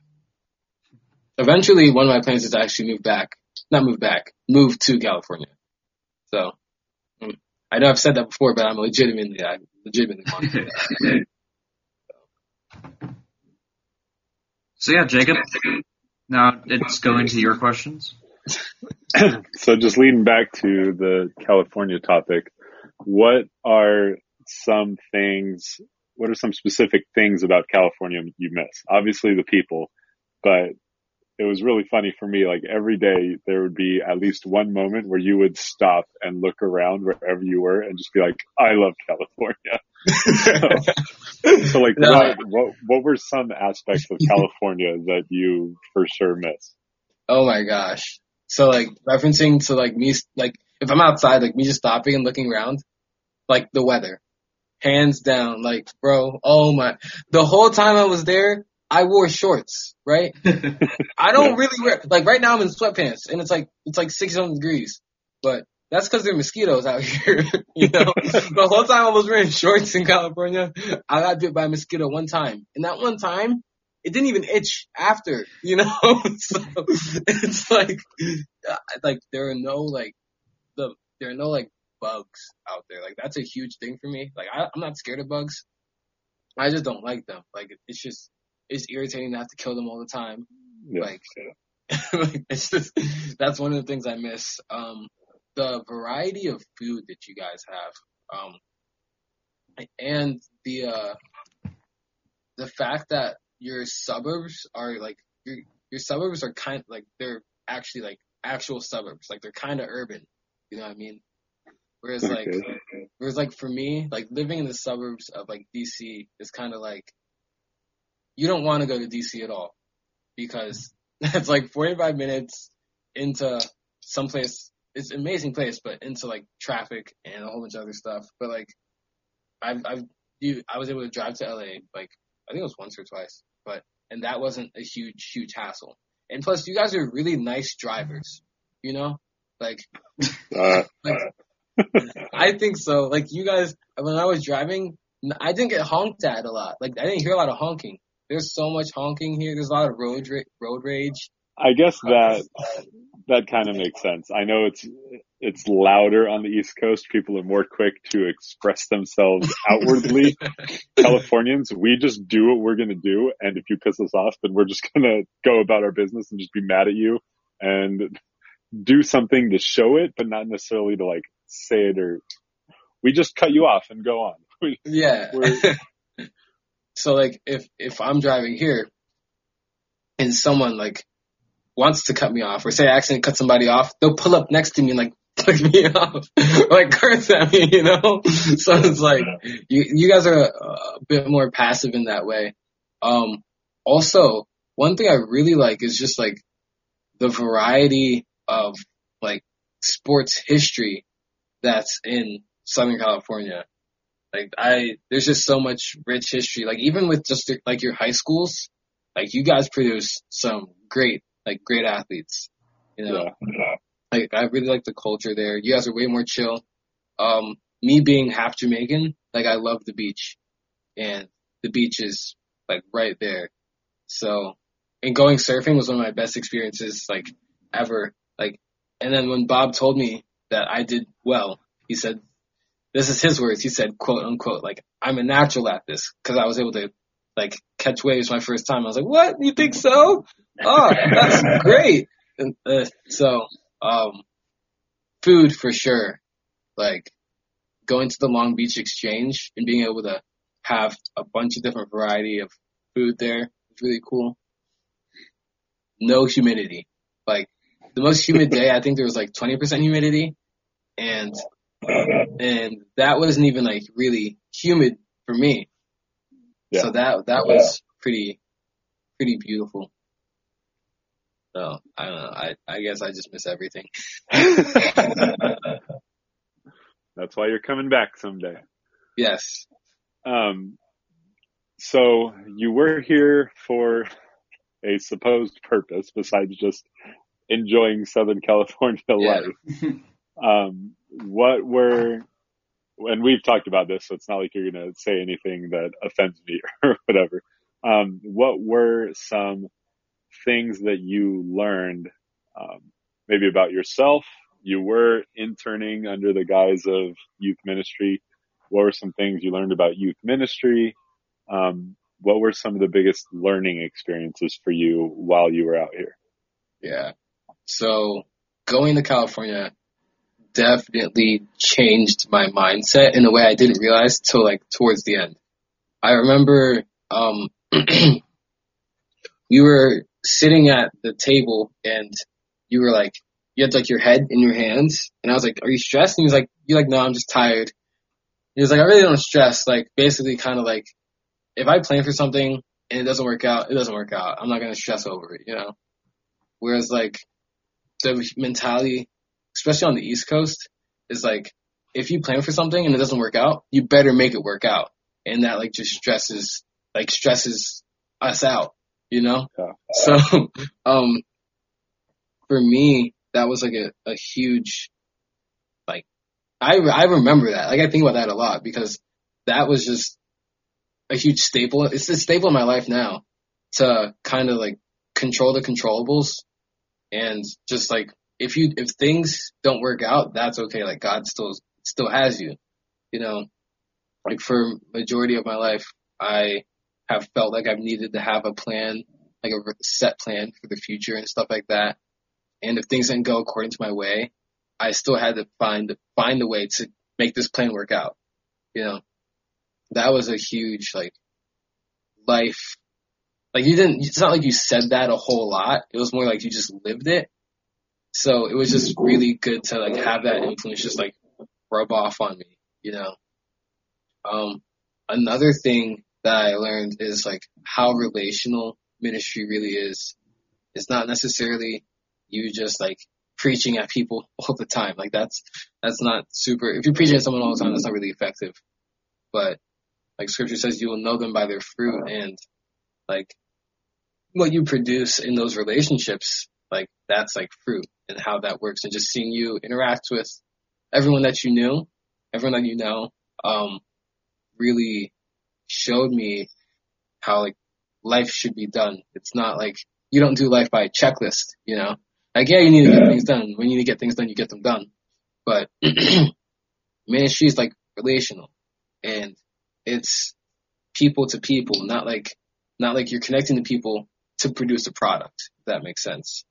eventually one of my plans is to actually move back not move back, move to California. So mm, I know I've said that before, but I'm legitimately, I legitimately want to do [LAUGHS] that. So yeah, Jacob. Now it's going to your questions. [CLEARS THROAT] so just leading back to the California topic, what are some things, what are some specific things about California you miss? Obviously the people, but it was really funny for me. Like every day there would be at least one moment where you would stop and look around wherever you were and just be like, I love California. [LAUGHS] so, so, like no. what, what, what were some aspects of California that you for sure miss? Oh my gosh. So like referencing to like me, like if I'm outside, like me just stopping and looking around, like the weather, hands down, like bro, oh my, the whole time I was there, I wore shorts, right? [LAUGHS] I don't really wear, like right now I'm in sweatpants and it's like, it's like 600 degrees, but that's because there are mosquitoes out [LAUGHS] here. you know, the whole time I was wearing shorts in California, I got bit by a mosquito one time. And that one time, it didn't even itch after, you know? [LAUGHS] so it's like, uh, like there are no like, the, there are no like bugs out there. Like that's a huge thing for me. Like I, I'm not scared of bugs. I just don't like them. Like it's just, it's irritating to have to kill them all the time. Yeah. Like, [LAUGHS] like it's just that's one of the things I miss. Um, the variety of food that you guys have, um, and the uh, the fact that your suburbs are like your your suburbs are kind of like they're actually like actual suburbs, like they're kind of urban. You know what I mean? Whereas okay. like, whereas like for me, like living in the suburbs of like DC is kind of like you don't want to go to DC at all because [LAUGHS] it's like 45 minutes into someplace. It's an amazing place, but into like traffic and a whole bunch of other stuff. But like, I've, I've, you, I was able to drive to LA like, I think it was once or twice, but, and that wasn't a huge, huge hassle. And plus, you guys are really nice drivers, you know? Like, [LAUGHS] uh, [LAUGHS] like I think so. Like, you guys, when I was driving, I didn't get honked at a lot. Like, I didn't hear a lot of honking. There's so much honking here. There's a lot of road ra- road rage. I guess that uh, that kind of makes sense. I know it's it's louder on the East Coast. People are more quick to express themselves [LAUGHS] outwardly. Californians, we just do what we're gonna do, and if you piss us off, then we're just [LAUGHS] gonna go about our business and just be mad at you and do something to show it, but not necessarily to like say it or we just cut you off and go on. [LAUGHS] yeah. So like if if I'm driving here and someone like wants to cut me off or say I accidentally cut somebody off, they'll pull up next to me and like [LAUGHS] cut me off, [LAUGHS] like curse at me, you know? [LAUGHS] So it's like you you guys are a, a bit more passive in that way. Um also one thing I really like is just like the variety of like sports history that's in Southern California. Like I, there's just so much rich history. Like even with just like your high schools, like you guys produce some great, like great athletes. You know, yeah. like I really like the culture there. You guys are way more chill. Um, me being half Jamaican, like I love the beach, and the beach is like right there. So, and going surfing was one of my best experiences like ever. Like, and then when Bob told me that I did well, he said this is his words. He said, quote unquote, like, I'm a natural at this because I was able to like catch waves my first time. I was like, what? You think so? Oh, that's [LAUGHS] great. And, uh, so, um, food for sure. Like going to the Long Beach Exchange and being able to have a bunch of different variety of food there is really cool. No humidity. Like the most humid day, I think there was like 20% humidity and and that wasn't even like really humid for me. Yeah. So that that was pretty pretty beautiful. So I don't know. I I guess I just miss everything. [LAUGHS] That's why you're coming back someday. Yes. Um. So you were here for a supposed purpose besides just enjoying Southern California yeah. life. [LAUGHS] um, what were, and we've talked about this, so it's not like you're going to say anything that offends me [LAUGHS] or whatever. Um, what were some things that you learned um, maybe about yourself. You were interning under the guise of youth ministry. What were some things you learned about youth ministry? Um, what were some of the biggest learning experiences for you while you were out here? Yeah. So going to California definitely changed my mindset in a way I didn't realize till like towards the end. I remember, um, [CLEARS THROAT] we were sitting at the table and you were like, you had like your head in your hands and I was like, are you stressed? And he was like, you're like, no, I'm just tired. He was like, I really don't stress. Like basically kind of like, if I plan for something and it doesn't work out, it doesn't work out. I'm not going to stress over it, you know? Whereas like the mentality, especially on the East Coast, is like, if you plan for something and it doesn't work out, you better make it work out. And that like just stresses, like stresses us out, you know? Yeah. So, [LAUGHS] um, for me, that was like a, a huge, like, I, I remember that. Like I think about that a lot because that was just a huge staple. It's a staple in my life now to kind of like control the controllables and just like if you if things don't work out, that's okay. Like God still still has you. You know, like for majority of my life, I have felt like I've needed to have a plan, like a set plan for the future and stuff like that. And if things didn't go according to my way, I still had to find find a way to make this plan work out. You know, that was a huge like life. Like you didn't. It's not like you said that a whole lot. It was more like you just lived it. So it was just really good to like have that influence just like rub off on me, you know. Um, another thing that I learned is like how relational ministry really is. It's not necessarily you just like preaching at people [LAUGHS] all the time. Like that's that's not super. If you're preaching at someone all the time, that's not really effective. But like scripture says, you will know them by their fruit and like what you produce in those relationships. Like that's like fruit and how that works and just seeing you interact with everyone that you knew, everyone that you know, um, really showed me how like life should be done. It's not like you don't do life by checklist, you know? Like, yeah, you need to get things done. When you need to get things done, you get them done. But [CLEARS THROAT] ministry is like relational and it's people to people, not like, not like you're connecting to people to produce a product, if that makes sense.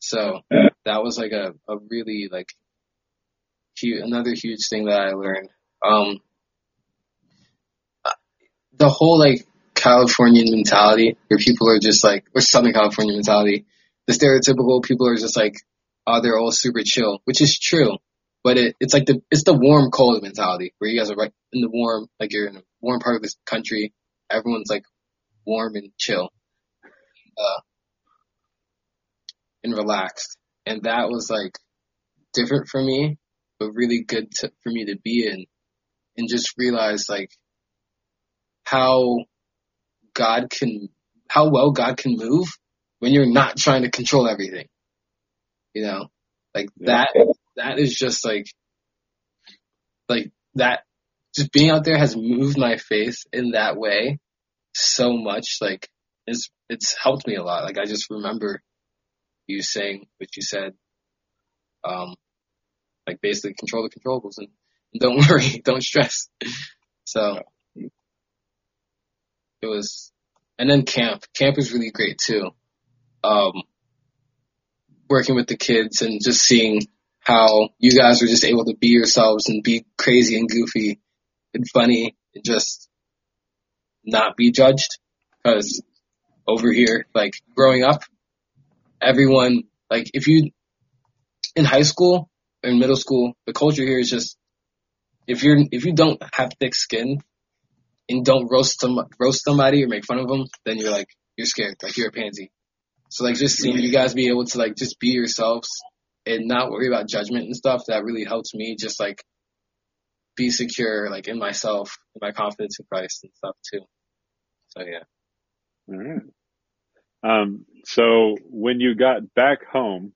So that was like a, a really like huge, another huge thing that I learned. Um, the whole like Californian mentality where people are just like, or Southern California mentality, the stereotypical people are just like, oh, they're all super chill, which is true. But it, it's like the, it's the warm cold mentality where you guys are right in the warm, like you're in a warm part of this country. Everyone's like warm and chill. Uh, and relaxed. And that was like different for me, but really good to, for me to be in and just realize like how God can, how well God can move when you're not trying to control everything. You know, like that, that is just like, like that, just being out there has moved my faith in that way so much. Like it's, it's helped me a lot. Like I just remember you saying what you said. Um, like basically control the controllables and, don't [LAUGHS] worry, don't stress. So it was, and then camp. Camp was really great too. Um, working with the kids and just seeing how you guys were just able to be yourselves and be crazy and goofy and funny and just not be judged. Cause over here, like growing up, everyone, like if you, in high school, or in middle school, the culture here is just, if you're, if you don't have thick skin and don't roast some, roast somebody or make fun of them, then you're like, you're scared, like you're a pansy. So like just seeing you guys be able to like just be yourselves and not worry about judgment and stuff, that really helps me just like be secure like in myself, in my confidence in Christ and stuff too. So yeah. Right. Um, so when you got back home,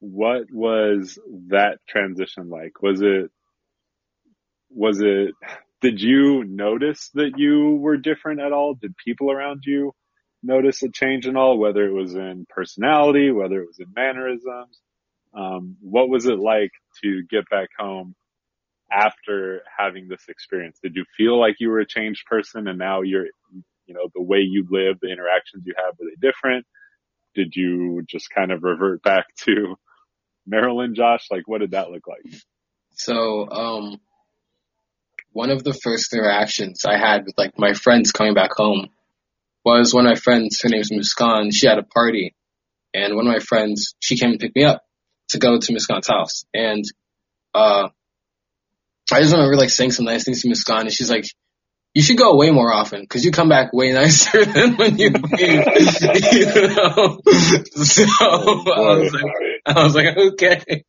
what was that transition like? Was it, was it, did you notice that you were different at all? Did people around you notice a change in all, whether it was in personality, whether it was in mannerisms? Um, what was it like to get back home after having this experience? Did you feel like you were a changed person and now you're, you know, the way you live, the interactions you have, were they different? Did you just kind of revert back [LAUGHS] to Maryland, Josh? Like, what did that look like? So, um, one of the first interactions I had with like my friends coming back home was one of my friends, her name's Muskan, she had a party and one of my friends, she came and picked me up to go to Muskan's house. And, uh, I just remember like saying some nice things to Muskan and she's like, you should go away more often because you come back way nicer [LAUGHS] than when you [LAUGHS] leave. you know? So I was like, I was like, okay.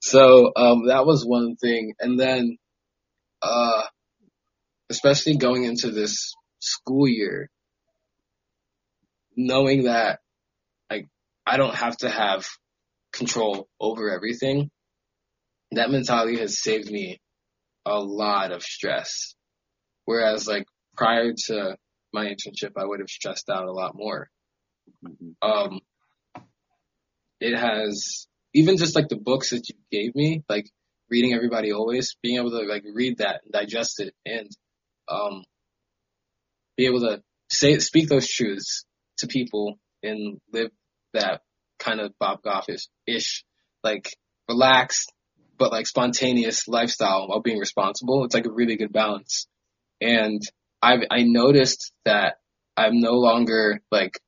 So um, that was one thing, and then, uh, especially going into this school year, knowing that like I don't have to have control over everything, that mentality has saved me a lot of stress. Whereas like prior to my internship, I would have stressed out a lot more. Um, it has even just like the books that you gave me, like reading everybody always, being able to like read that and digest it and, um, be able to say, speak those truths to people and live that kind of Bob Goff-ish, ish, like relaxed, but like spontaneous lifestyle while being responsible. It's like a really good balance. And I've, I noticed that I'm no longer like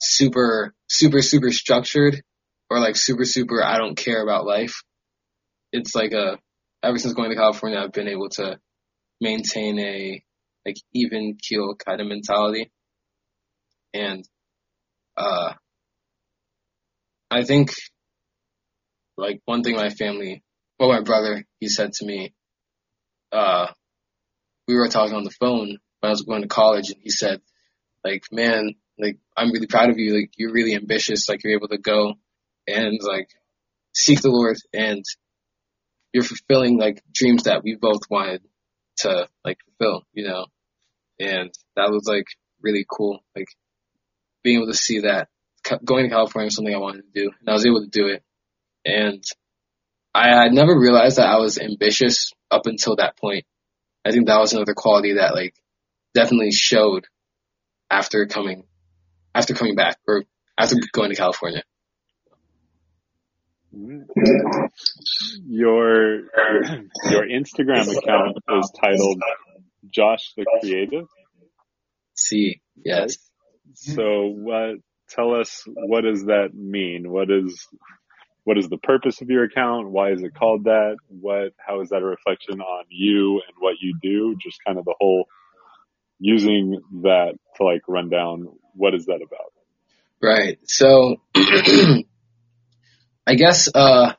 super, super, super structured or like super, super, I don't care about life. It's like a, ever since going to California, I've been able to maintain a like even keel kind of mentality. And, uh, I think like one thing my family, well, my brother, he said to me, uh, we were talking on the phone when I was going to college and he said, like, man, like, I'm really proud of you. Like, you're really ambitious. Like, you're able to go and like seek the Lord and you're fulfilling like dreams that we both wanted to like fulfill, you know? And that was like really cool. Like being able to see that going to California was something I wanted to do and I was able to do it. And I had never realized that I was ambitious up until that point. I think that was another quality that like definitely showed after coming, after coming back or after going to California. Your your Instagram account is titled Josh the Creative. See, yes. So what? Tell us what does that mean? What is what is the purpose of your account? Why is it called that? What? How is that a reflection on you and what you do? Just kind of the whole using that to like run down. What is that about? Right. So [CLEARS THROAT] I guess, uh,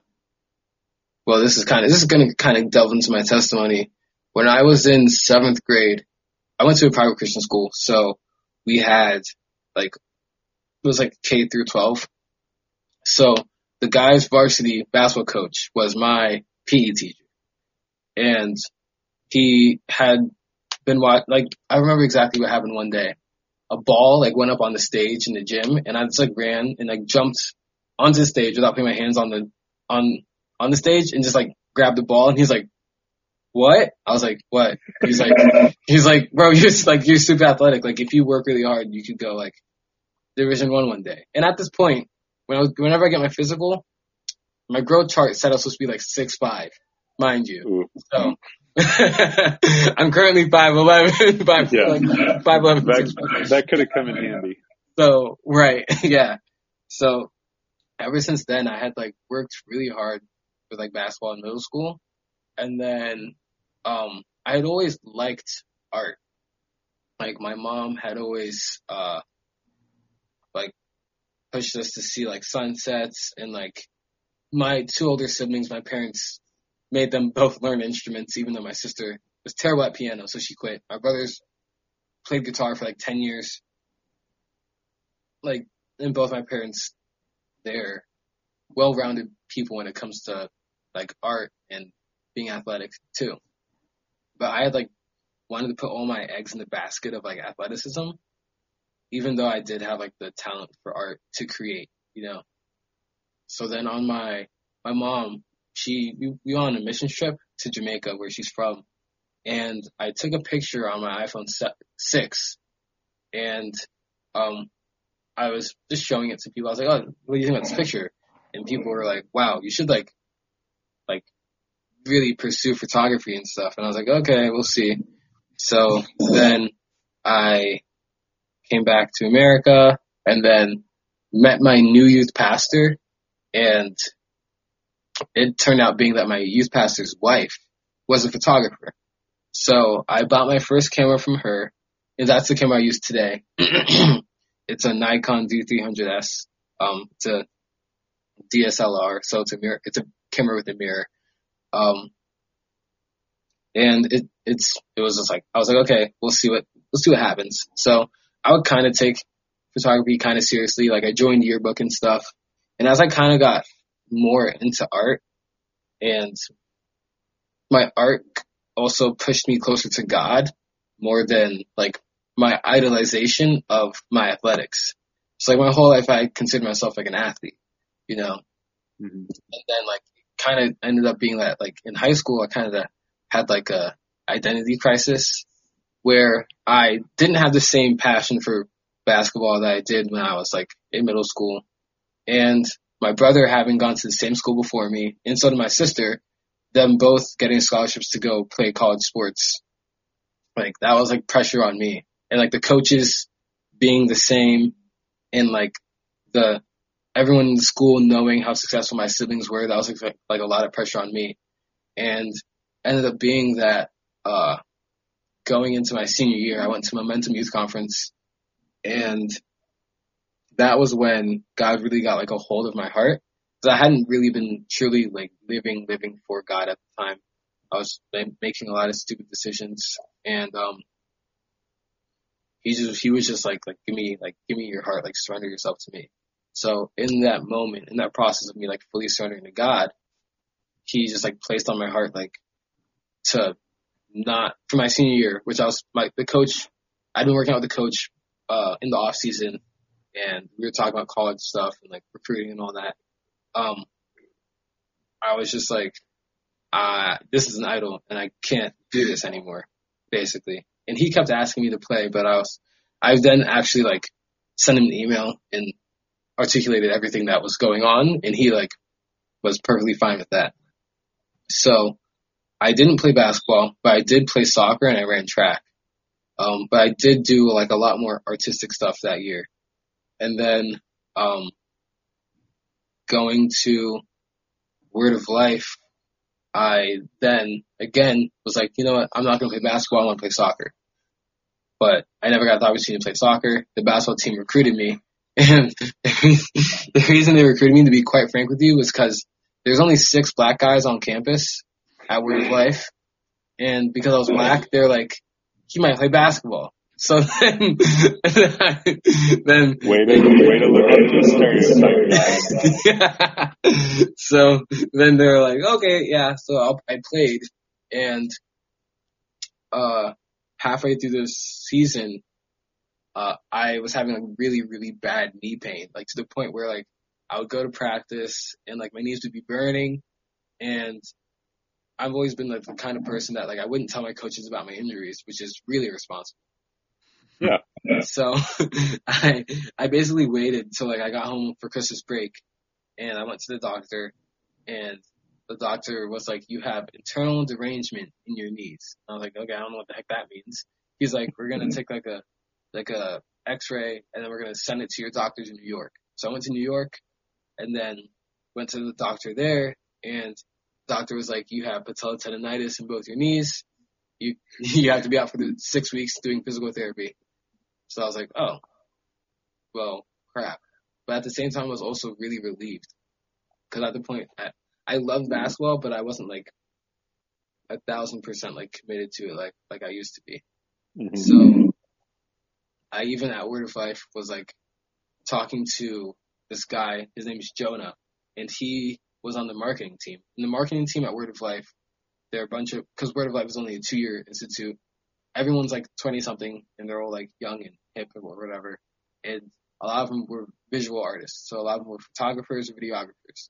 well, this is kind of, this is going to kind of delve into my testimony. When I was in seventh grade, I went to a private Christian school. So we had like, it was like K through 12. So the guy's varsity basketball coach was my PE teacher. And he had been what, like, I remember exactly what happened one day. A ball like went up on the stage in the gym and I just like ran and like jumped onto the stage without putting my hands on the on on the stage and just like grabbed the ball and he's like, What? I was like, What? He's like [LAUGHS] he's like, Bro, you're like you're super athletic. Like if you work really hard you could go like Division One one day. And at this point, when I was whenever I get my physical, my growth chart said I was supposed to be like six five, mind you. Ooh. So [LAUGHS] I'm currently five eleven, [LAUGHS] five Yeah. like five eleven. That that could have come in handy. So right, [LAUGHS] yeah. So ever since then, I had like worked really hard with like basketball in middle school, and then um I had always liked art. Like my mom had always uh like pushed us to see like sunsets and like my two older siblings, my parents made them both learn instruments, even though my sister was terrible at piano, so she quit. My brothers played guitar for like 10 years. Like, and both my parents, they're well-rounded people when it comes to like art and being athletic too. But I had like wanted to put all my eggs in the basket of like athleticism, even though I did have like the talent for art to create, you know. so then on my my mom, she we, we went on a mission trip to Jamaica where she's from, and I took a picture on my iPhone six, and um, I was just showing it to people. I was like, "Oh, what do you think about this picture?" And people were like, "Wow, you should like, like, really pursue photography and stuff." And I was like, "Okay, we'll see." So then I came back to America and then met my new youth pastor, and it turned out being that my youth pastor's wife was a photographer. So I bought my first camera from her, and that's the camera I use today. [CLEARS THROAT] it's a Nikon D300S. Um, it's a DSLR, so it's a mirror. It's a camera with a mirror. Um, and it it's it was just like I was like, okay, we'll see what we'll see what happens. So I would kind of take photography kind of seriously. Like I joined yearbook and stuff, and as I kind of got more into art, and my art also pushed me closer to God more than like my idolization of my athletics. So like my whole life I considered myself like an athlete, you know. Mhm. And then like kind of ended up being that like in high school I kind of had like a identity crisis where I didn't have the same passion for basketball that I did when I was like in middle school. And my brother having gone to the same school before me, and so did my sister, them both getting scholarships to go play college sports. Like that was like pressure on me. And like the coaches being the same and like the everyone in the school knowing how successful my siblings were, that was like, like a lot of pressure on me. And ended up being that uh going into my senior year, I went to Momentum Youth Conference and that was when God really got like a hold of my heart. Cause I hadn't really been truly like living, living for God at the time. I was making a lot of stupid decisions and, um, he just, he was just like, like, give me, like, give me your heart, like, surrender yourself to me. So in that moment, in that process of me, like, fully surrendering to God, he just, like, placed on my heart, like, to not, for my senior year, which I was, my, the coach, I'd been working out with the coach, uh, in the off season and we were talking about college stuff and like recruiting and all that. Um, I was just like, uh, this is an idol and I can't do this anymore, basically. And he kept asking me to play, but I was, I then actually like sent him an email and articulated everything that was going on and he like was perfectly fine with that. So I didn't play basketball, but I did play soccer and I ran track. Um, but I did do like a lot more artistic stuff that year. And then, um, going to Word of Life, I then again was like, you know what, I'm not going to play basketball, I want to play soccer. But I never got the opportunity to play soccer. The basketball team recruited me. [LAUGHS] And the reason they recruited me, to be quite frank with you, was because there's only six black guys on campus at Word Life. And because I was black, they're like, he might play basketball. So [LAUGHS] then, then Way to way to look at your stereotype. yeah. [LAUGHS] So then they're like, okay, yeah. So I'll, I played, and uh, halfway through the season, uh, I was having like really, really bad knee pain, like to the point where like I would go to practice and like my knees would be burning, and I've always been like the kind of person that like I wouldn't tell my coaches about my injuries, which is really irresponsible. Yeah. So [LAUGHS] I I basically waited till like I got home for Christmas break and I went to the doctor and the doctor was like, You have internal derangement in your knees. I was like, Okay, I don't know what the heck that means. He's like, We're gonna mm-hmm. take like a like a x ray and then we're gonna send it to your doctors in New York. So I went to New York and then went to the doctor there and doctor was like, You have patella tendonitis in both your knees. You [LAUGHS] you have to be out for the six weeks doing physical therapy. So I was like, oh, well, crap. But at the same time, I was also really relieved because at the point I, I loved basketball, but I wasn't like a thousand percent like committed to it like like I used to be. Mhm. So I even at Word of Life was like talking to this guy. His name is Jonah, and he was on the marketing team. And the marketing team at Word of Life, they're a bunch of because Word of Life is only a two year institute. Everyone's like twenty something, and they're all like young and hip or whatever. And a lot of them were visual artists. So a lot of them were photographers or videographers.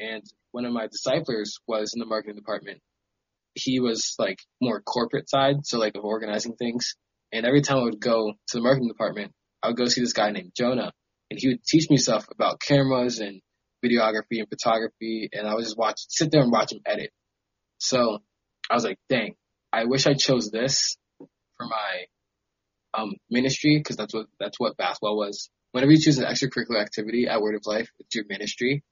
And one of my disciplers was in the marketing department. He was like more corporate side, so like of organizing things. And every time I would go to the marketing department, I would go see this guy named Jonah, and he would teach me stuff about cameras and videography and photography, and I was just watch, sit there and watch him edit. So I was like, dang, I wish I chose this for my um, ministry because that's what that's what basketball was. Whenever you choose an extracurricular activity at Word of Life, it's your ministry.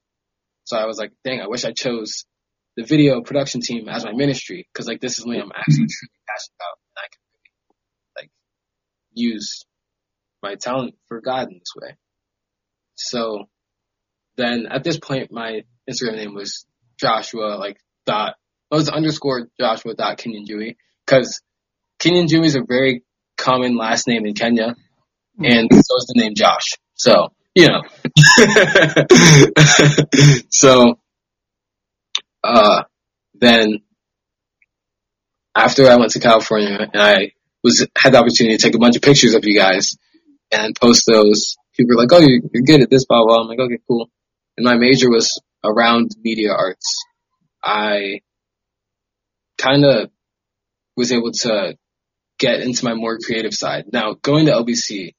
So I was like, dang, I wish I chose the video production team as my ministry because like this is something I'm actually truly passionate about and I can really like use my talent for God in this way. So then at this point, my Instagram name was Joshua like dot it was underscore Joshua dot Kenyan Dewey because Kenyan Dewey is a very common last name in Kenya, and so is the name Josh. So you know, [LAUGHS] so uh, then after I went to California and I was had the opportunity to take a bunch of pictures of you guys and post those, people were like, "Oh, you're, you're good at this, blah blah." I'm like, "Okay, cool." And my major was around media arts. I kind of was able to get into my more creative side. Now, going to LBC,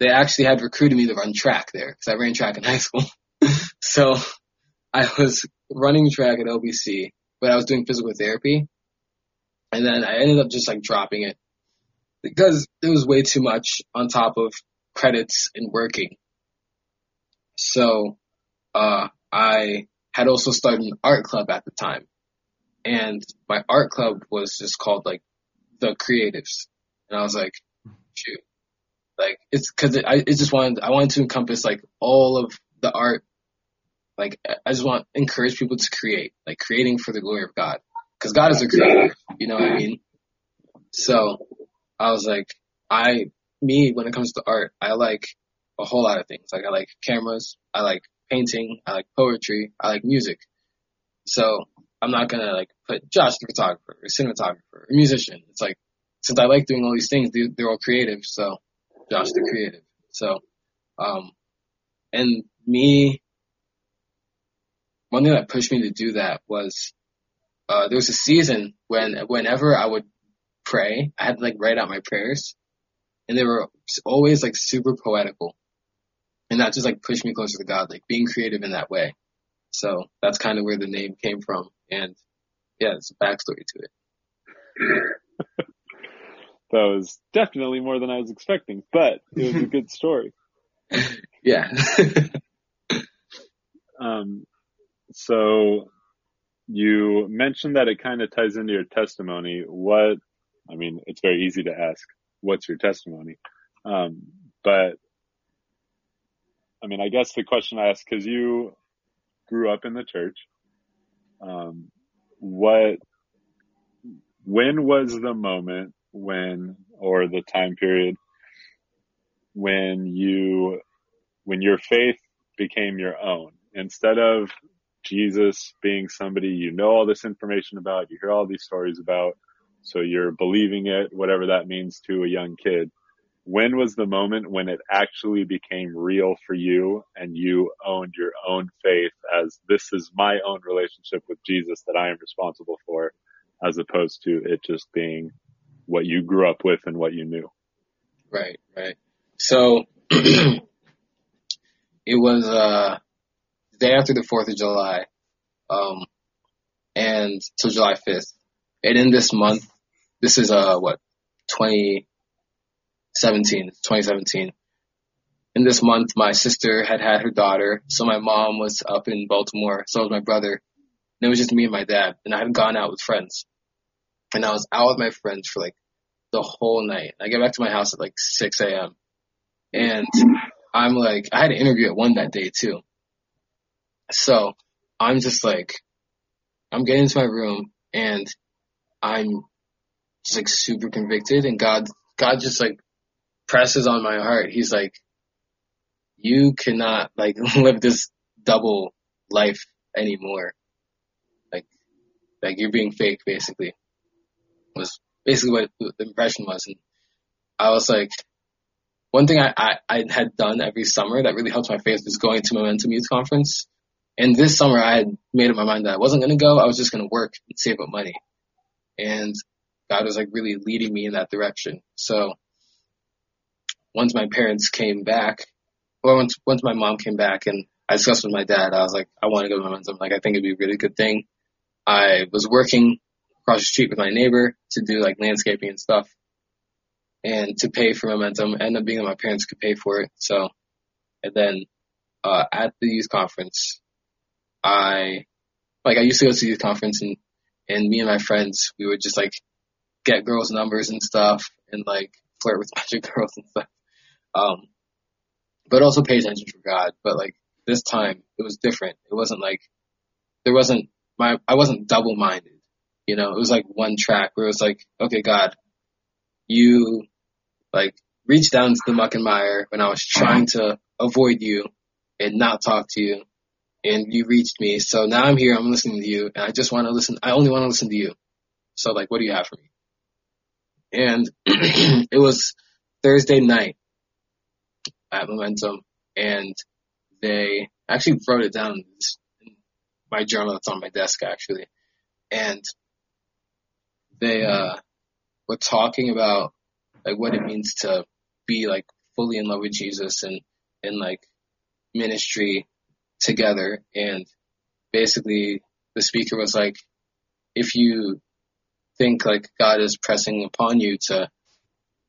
they actually had recruited me to run track there because I ran track in [LAUGHS] high school. [LAUGHS] so I was running track at LBC, but I was doing physical therapy. And then I ended up just like dropping it because it was way too much on top of credits and working. So, uh, I had also started an art club at the time. And my art club was just called like the creatives. And I was like, shoot, like it's cause it, I, it just wanted, I wanted to encompass like all of the art. Like I just want encourage people to create, like creating for the glory of God. Cause God is a creator, you know what I mean? So I was like, I, me, when it comes to art, I like a whole lot of things. Like I like cameras, I like painting, I like poetry, I like music. So I'm not gonna like put Josh the photographer or cinematographer or musician. It's like since I like doing all these things, they, they're all creative. So Josh the creative. So, um, and me, one thing that pushed me to do that was, uh, there was a season when whenever I would pray, I had to like write out my prayers, and they were always like super poetical, and that just like pushed me closer to God, like being creative in that way. So that's kind of where the name came from. And yeah, it's a backstory to it. [LAUGHS] that was definitely more than I was expecting, but it was a good [LAUGHS] story. yeah. [LAUGHS] um, so you mentioned that it kind of ties into your testimony. What, I mean, it's very easy to ask, what's your testimony? Um, but I mean, I guess the question I ask, cause you grew up in the church, um, what, when was the moment when, or the time period when you, when your faith became your own? Instead of Jesus being somebody you know all this information about, you hear all these stories about, so you're believing it, whatever that means to a young kid when was the moment when it actually became real for you and you owned your own faith as this is my own relationship with Jesus that I am responsible for as opposed to it just being what you grew up with and what you knew? Right, right. So [CLEARS THROAT] it was uh the day after the 4th of July. Um and till July 5th. And in this month, this is uh what 20 17, 2017. In this month, my sister had had her daughter, so my mom was up in Baltimore, so was my brother. And it was just me and my dad, and I had gone out with friends. And I was out with my friends for like the whole night. I get back to my house at like 6 a.m. And I'm like, I had an interview at one that day too. So I'm just like, I'm getting into my room and I'm just like super convicted and God, God just like presses on my heart. He's like, you cannot like [LAUGHS] live this double life anymore. Like, like you're being fake basically was basically what the impression was. And I was like, one thing I, I, I had done every summer that really helped my faith was going to Momentum Youth Conference. And this summer I had made up my mind that I wasn't going to go. I was just going to work and save up money. And God was like really leading me in that direction. So once my parents came back, or once, once my mom came back and I discussed with my dad, I was like, I want to go to Momentum. Like, I think it'd be a really good thing. I was working across the street with my neighbor to do like landscaping and stuff and to pay for momentum. Ended up being that my parents could pay for it. So, and then, uh, at the youth conference, I, like, I used to go to the youth conference and, and me and my friends, we would just like get girls' numbers and stuff and like flirt with [LAUGHS] of girls and stuff. Um, but also pay attention to God. But like this time, it was different. It wasn't like, there wasn't my, I wasn't double minded. You know, it was like one track where it was like, okay, God, you like reached down to the muck and mire when I was trying to avoid you and not talk to you and you reached me. So now I'm here, I'm listening to you and I just want to listen. I only want to listen to you. So like, what do you have for me? And [CLEARS THROAT] it was Thursday night at Momentum and they actually wrote it down in my journal that's on my desk actually. And they, uh, were talking about like what it means to be like fully in love with Jesus and, and like ministry together. And basically the speaker was like, if you think like God is pressing upon you to,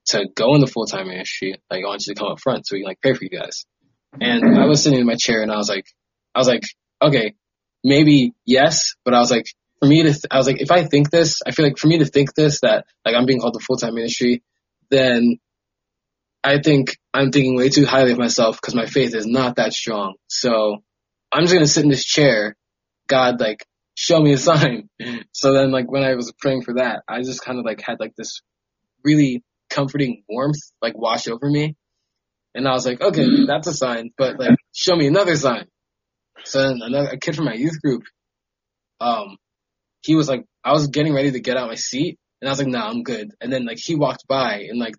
to go in the full-time ministry, like I want you to come up front so we can like pray for you guys. And I was sitting in my chair and I was like, I was like, okay, maybe yes, but I was like, for me to, th- I was like, if I think this, I feel like for me to think this, that like I'm being called to full-time ministry, then I think I'm thinking way too highly of myself because my faith is not that strong. So I'm just gonna sit in this chair. God, like, show me a [LAUGHS] sign. So then, like, when I was praying for that, I just kind of like had like this really comforting warmth like wash over me. And I was like, okay, that's a sign, but like, show me another sign. So then another, a kid from my youth group, um, he was like, I was getting ready to get out my seat and I was like, nah, I'm good. And then like he walked by and like,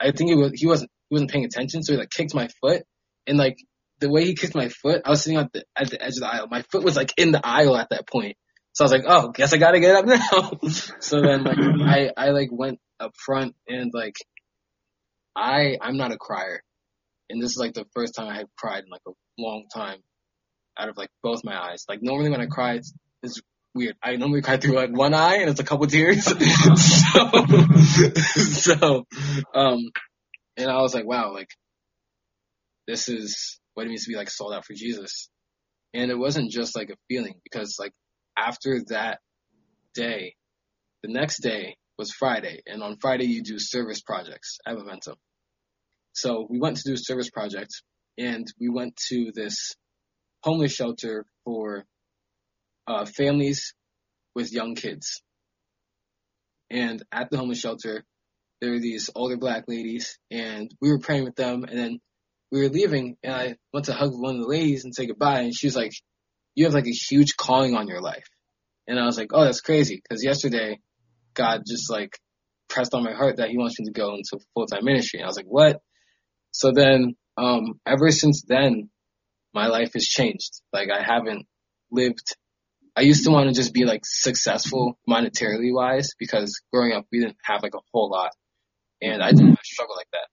I think it was, he wasn't, he wasn't paying attention. So he like kicked my foot and like the way he kicked my foot, I was sitting at the, at the edge of the aisle. My foot was like in the aisle at that point. So I was like, oh, guess I gotta get up now. [LAUGHS] so then like [LAUGHS] I, I like went up front and like I, I'm not a crier. And this is like the first time I had cried in like a long time out of like both my eyes. Like normally when I cry, it's, it's weird. I normally cry through like one eye and it's a couple tears. [LAUGHS] so, so, um, and I was like, wow, like this is what it means to be like sold out for Jesus. And it wasn't just like a feeling because like after that day, the next day was Friday and on Friday you do service projects at Momentum. So we went to do a service project and we went to this homeless shelter for uh, families with young kids. And at the homeless shelter, there were these older black ladies and we were praying with them and then we were leaving and I went to hug one of the ladies and say goodbye and she was like, you have like a huge calling on your life. And I was like, oh, that's crazy. Cause yesterday God just like pressed on my heart that he wants me to go into full-time ministry. And I was like, what? So then, um, ever since then, my life has changed. Like I haven't lived I used to want to just be like successful monetarily wise because growing up we didn't have like a whole lot and I didn't struggle like that.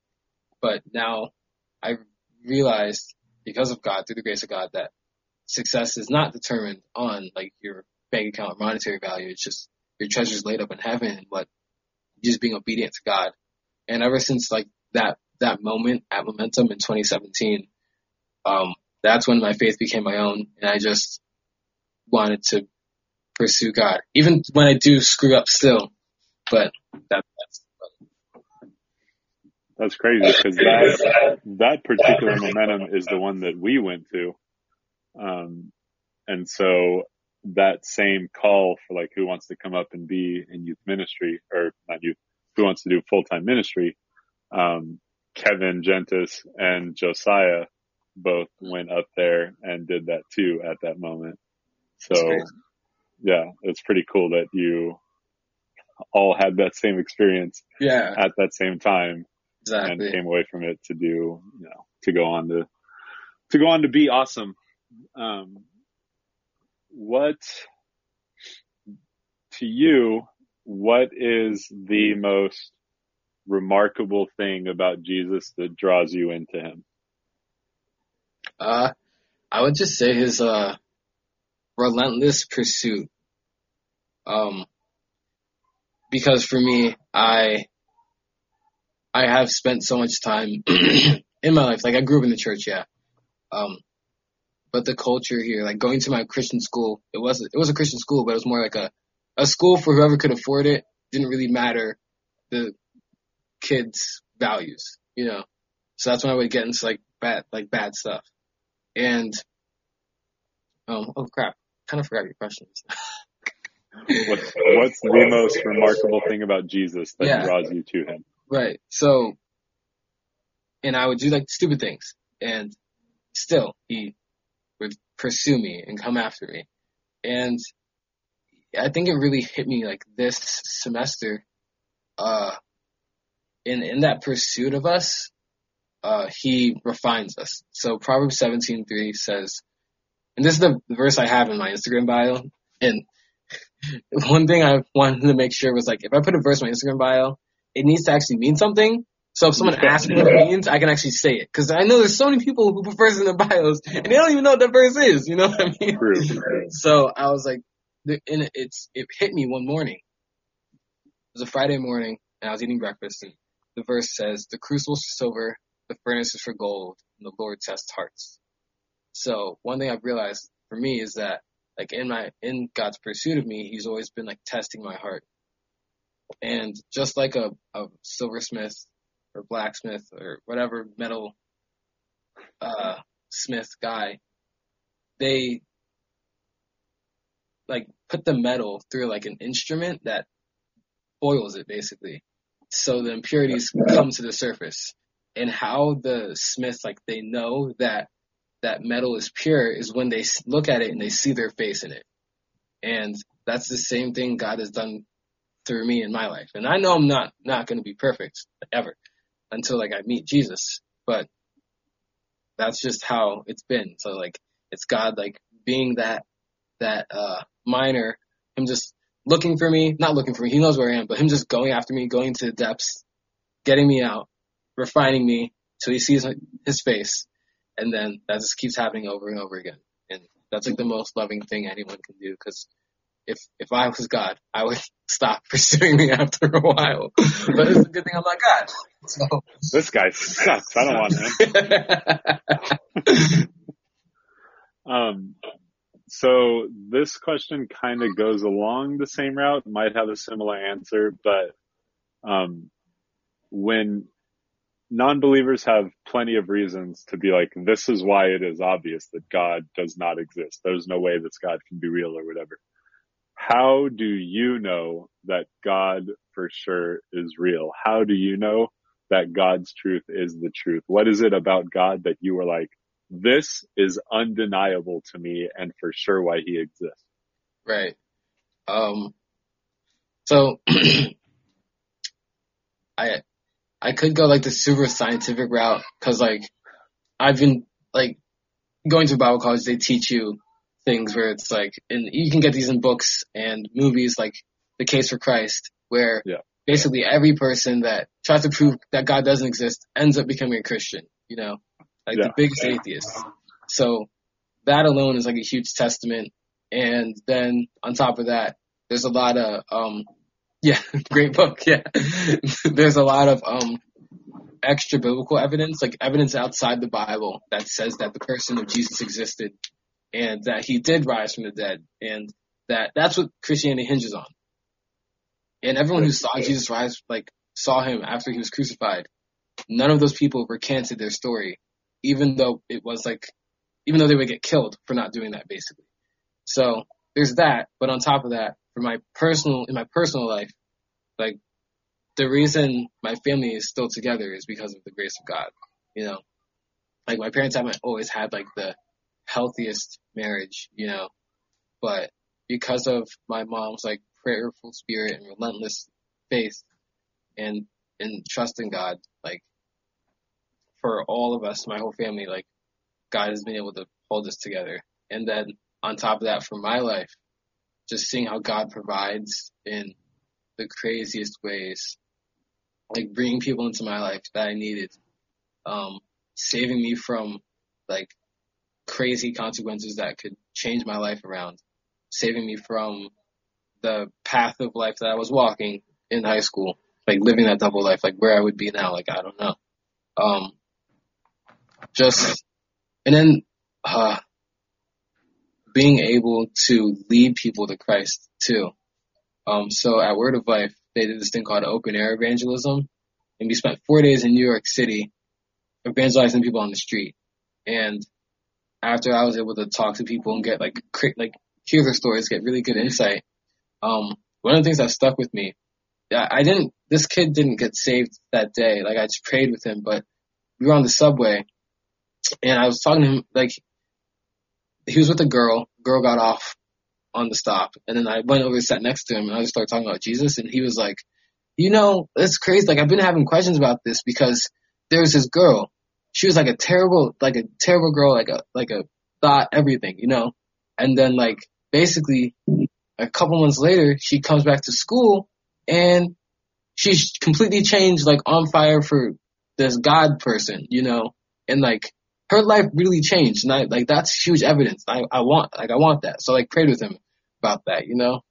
But now I realized because of God, through the grace of God, that success is not determined on like your bank account or monetary value. It's just your treasures laid up in heaven what just being obedient to God. And ever since like that, that moment at Momentum in 2017, um, that's when my faith became my own and I just wanted to pursue God, even when I do screw up still. But that, that's That's crazy because that that particular momentum is the one that we went to, um, and so that same call for like who wants to come up and be in youth ministry or not youth, who wants to do full time ministry. Um, Kevin Gentis and Josiah both went up there and did that too at that moment. So yeah, it's pretty cool that you all had that same experience yeah, at that same time. Exactly. and came away from it to do, you know, to go on to, to go on to be awesome. Um, what, to you, what is the most remarkable thing about Jesus that draws you into him? Uh, I would just say his uh relentless pursuit. Um, because for me, I I have spent so much time [CLEARS THROAT] in my life. Like I grew up in the church, yeah. Um, but the culture here, like going to my Christian school, it was it was a Christian school, but it was more like a a school for whoever could afford it. Didn't really matter the kids' values, you know. So that's when I would get into like bad like bad stuff. And um, oh crap, kind of forgot your questions. [LAUGHS] What's, what's the most remarkable thing about Jesus that Yeah. draws you to him? Right. So, and I would do like stupid things, and still he would pursue me and come after me. And I think it really hit me like this semester. Uh, in in that pursuit of us, uh, he refines us. So Proverbs seventeen three says, and this is the verse I have in my Instagram bio. And [LAUGHS] one thing I wanted to make sure was like, if I put a verse in my Instagram bio, it needs to actually mean something. So if someone asks me what it means, I can actually say it. Cause I know there's so many people who put verses in their bios and they don't even know what that verse is. You know what I mean? True. So I was like, and it- it's, it hit me one morning. It was a Friday morning and I was eating breakfast and the verse says, the crucible is for silver, the furnace is for gold, and the Lord tests hearts. So one thing I've realized for me is that like in my, in God's pursuit of me, he's always been like testing my heart. And just like a, a silversmith or blacksmith or whatever metal, uh, smith guy, they like put the metal through like an instrument that boils it basically. So the impurities come to the surface. And how the smith like they know that that metal is pure is when they look at it and they see their face in it. And that's the same thing God has done through me in my life. And I know I'm not not going to be perfect ever until like I meet Jesus, but that's just how it's been. So like it's God like being that that uh miner, him just looking for me, not looking for me, he knows where I am, but him just going after me, going to the depths, getting me out, refining me till he sees his face, and then that just keeps happening over and over again. And that's like the most loving thing anyone can do because if if I was God, I would [LAUGHS] stop [LAUGHS] pursuing me after a while. but it's a good thing I'm not God. So This guy sucks. I don't want him. [LAUGHS] Um, so this question kind of goes along the same route, might have a similar answer, but um, when non-believers have plenty of reasons to be like, this is why it is obvious that God does not exist. There's no way that God can be real or whatever. How do you know that God for sure is real? How do you know that God's truth is the truth? What is it about God that you were like, this is undeniable to me and for sure why he exists. Right. Um, so [CLEARS THROAT] I, I could go like the super scientific route because like I've been like going to Bible college. They teach you things where it's like, and you can get these in books and movies like The Case for Christ, where Yeah. basically every person that tries to prove that God doesn't exist ends up becoming a Christian. You know, like Yeah. the biggest atheist. So that alone is like a huge testament. And then on top of that, there's a lot of, um, [LAUGHS] yeah, great book. Yeah. [LAUGHS] there's a lot of, um, extra biblical evidence, like evidence outside the Bible that says that the person of Jesus existed and that he did rise from the dead and that that's what Christianity hinges on. And everyone who saw Jesus rise, like saw him after he was crucified, none of those people recanted their story, even though it was like, even though they would get killed for not doing that basically. So there's that, but on top of that, for my personal, in my personal life, like the reason my family is still together is because of the grace of God, you know, like my parents haven't always had like the healthiest marriage, you know, but because of my mom's like prayerful spirit and relentless faith and and trust in God, like for all of us, my whole family, like God has been able to hold us together. And then on top of that, for my life, just seeing how God provides in the craziest ways, like bringing people into my life that I needed, um, saving me from like crazy consequences that could change my life around, saving me from the path of life that I was walking in high school, like living that double life, like where I would be now, like I don't know. Um, just, and then, uh, being able to lead people to Christ too. Um, so at Word of Life, they did this thing called open air evangelism, and we spent four days in New York City evangelizing people on the street. And after I was able to talk to people and get like like hear their stories, get really good insight. Um, one of the things that stuck with me, I didn't. This kid didn't get saved that day. Like I just prayed with him, but we were on the subway, and I was talking to him. Like he was with a girl. Girl got off on the stop, and then I went over and sat next to him, and I just started talking about Jesus, and he was like, "You know, it's crazy. Like I've been having questions about this because there's this girl. She was like a terrible, like a terrible girl, like a like a thought everything, you know. And then like basically a couple months later, she comes back to school and she's completely changed, like on fire for this God person, you know, and like her life really changed. And I, like, that's huge evidence. I, I want, like, I want that. So like prayed with him about that, you know?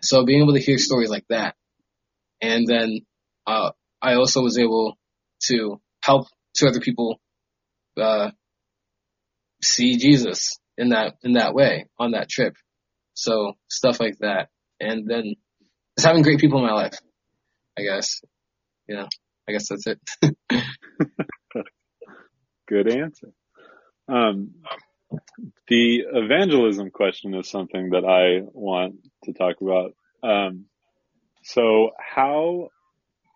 So being able to hear stories like that. And then, uh, I also was able to help two other people, uh, see Jesus in that, in that way on that trip. So stuff like that. And then just having great people in my life, I guess. You know, I guess that's it. [LAUGHS] Good answer. Um, the evangelism question is something that I want to talk about. Um, so how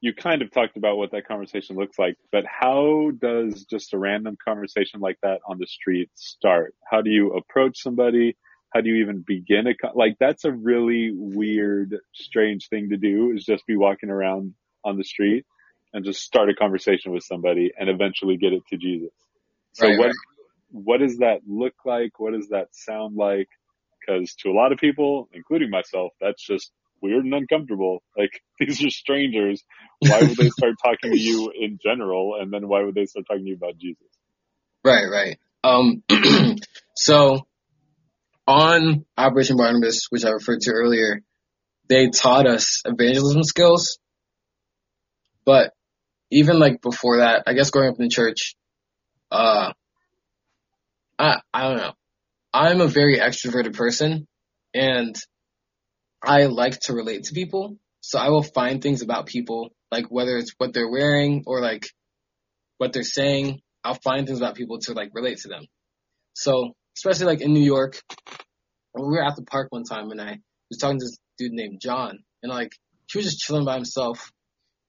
you kind of talked about what that conversation looks like, but how does just a random conversation like that on the street start? How do you approach somebody? How do you even begin a, like that's a really weird, strange thing to do is just be walking around on the street and just start a conversation with somebody and eventually get it to Jesus. So Right, what, right. what does that look like? What does that sound like? Cause to a lot of people, including myself, that's just weird and uncomfortable. Like [LAUGHS] these are strangers. Why would they start talking to you in general? And then why would they start talking to you about Jesus? Right, right. Um, [CLEARS THROAT] so on Operation Barnabas, which I referred to earlier, they taught us evangelism skills. But even like before that, I guess growing up in the church, uh, I, I don't know. I'm a very extroverted person and I like to relate to people. So I will find things about people, like whether it's what they're wearing or like what they're saying, I'll find things about people to like relate to them. So, especially like in New York, we were at the park one time and I was talking to this dude named John and like he was just chilling by himself.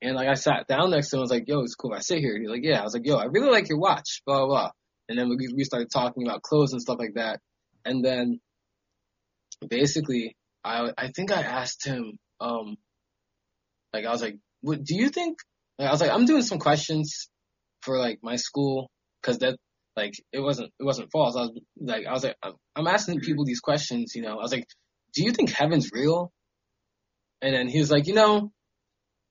And like I sat down next to him, I was like, yo, it's cool I sit here. He's like, yeah. I was like, yo, I really like your watch, blah, blah, blah. And then we, we started talking about clothes and stuff like that. And then basically I, I think I asked him, um, like I was like, what, do you think, like, I was like, I'm doing some questions for like my school because that like it wasn't it wasn't false. I was like I was like I'm- I'm asking people these questions. You know, I was like, do you think heaven's real? And then he was like, you know,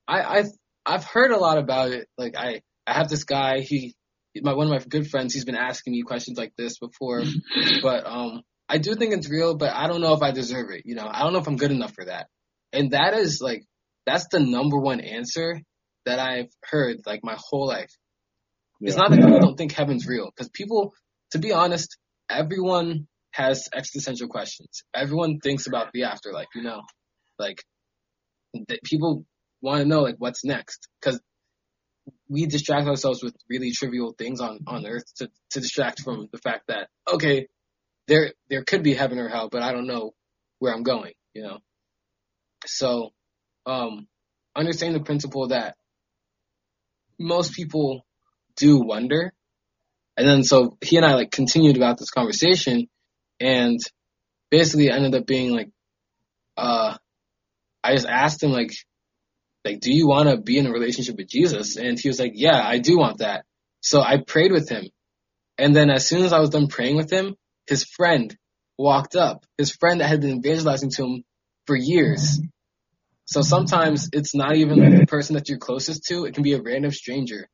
I I've I've heard a lot about it. Like I I have this guy. He my one of my good friends. He's been asking me questions like this before, [LAUGHS] but um I do think it's real. But I don't know if I deserve it. You know, I don't know if I'm good enough for that. And that is like that's the number one answer that I've heard like my whole life. It's not that people don't think heaven's real, because people, to be honest, everyone has existential questions. Everyone thinks about the afterlife, you know, like th- people want to know like what's next, because we distract ourselves with really trivial things on on earth to to distract from the fact that okay, there there could be heaven or hell, but I don't know where I'm going, you know. So, um, understanding the principle that most people do wonder. And then so he and I like continued about this conversation and basically ended up being like, uh, I just asked him like, like, do you want to be in a relationship with Jesus? And he was like, yeah, I do want that. So I prayed with him. And then as soon as I was done praying with him, his friend walked up. His friend that had been evangelizing to him for years. So sometimes it's not even like the person that you're closest to. It can be a random stranger.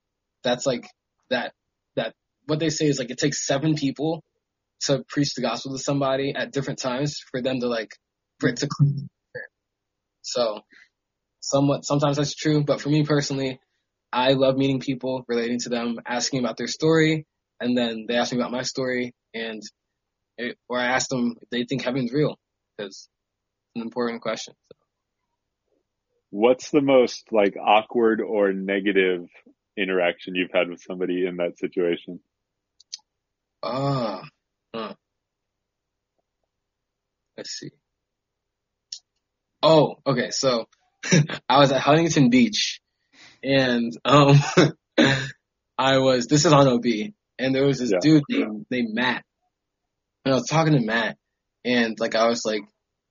That's like that, that what they say is like it takes seven people to preach the gospel to somebody at different times for them to like, for it to click. So somewhat, sometimes that's true, but for me personally, I love meeting people, relating to them, asking about their story, and then they ask me about my story, and or I ask them if they think heaven's real, because it's an important question. So. What's the most like awkward or negative interaction you've had with somebody in that situation? Ah, huh. let's see. Oh, okay. So [LAUGHS] I was at Huntington Beach, and um, [LAUGHS] I was. This is on OB, and there was this Yeah. dude named, named Matt, and I was talking to Matt, and like I was like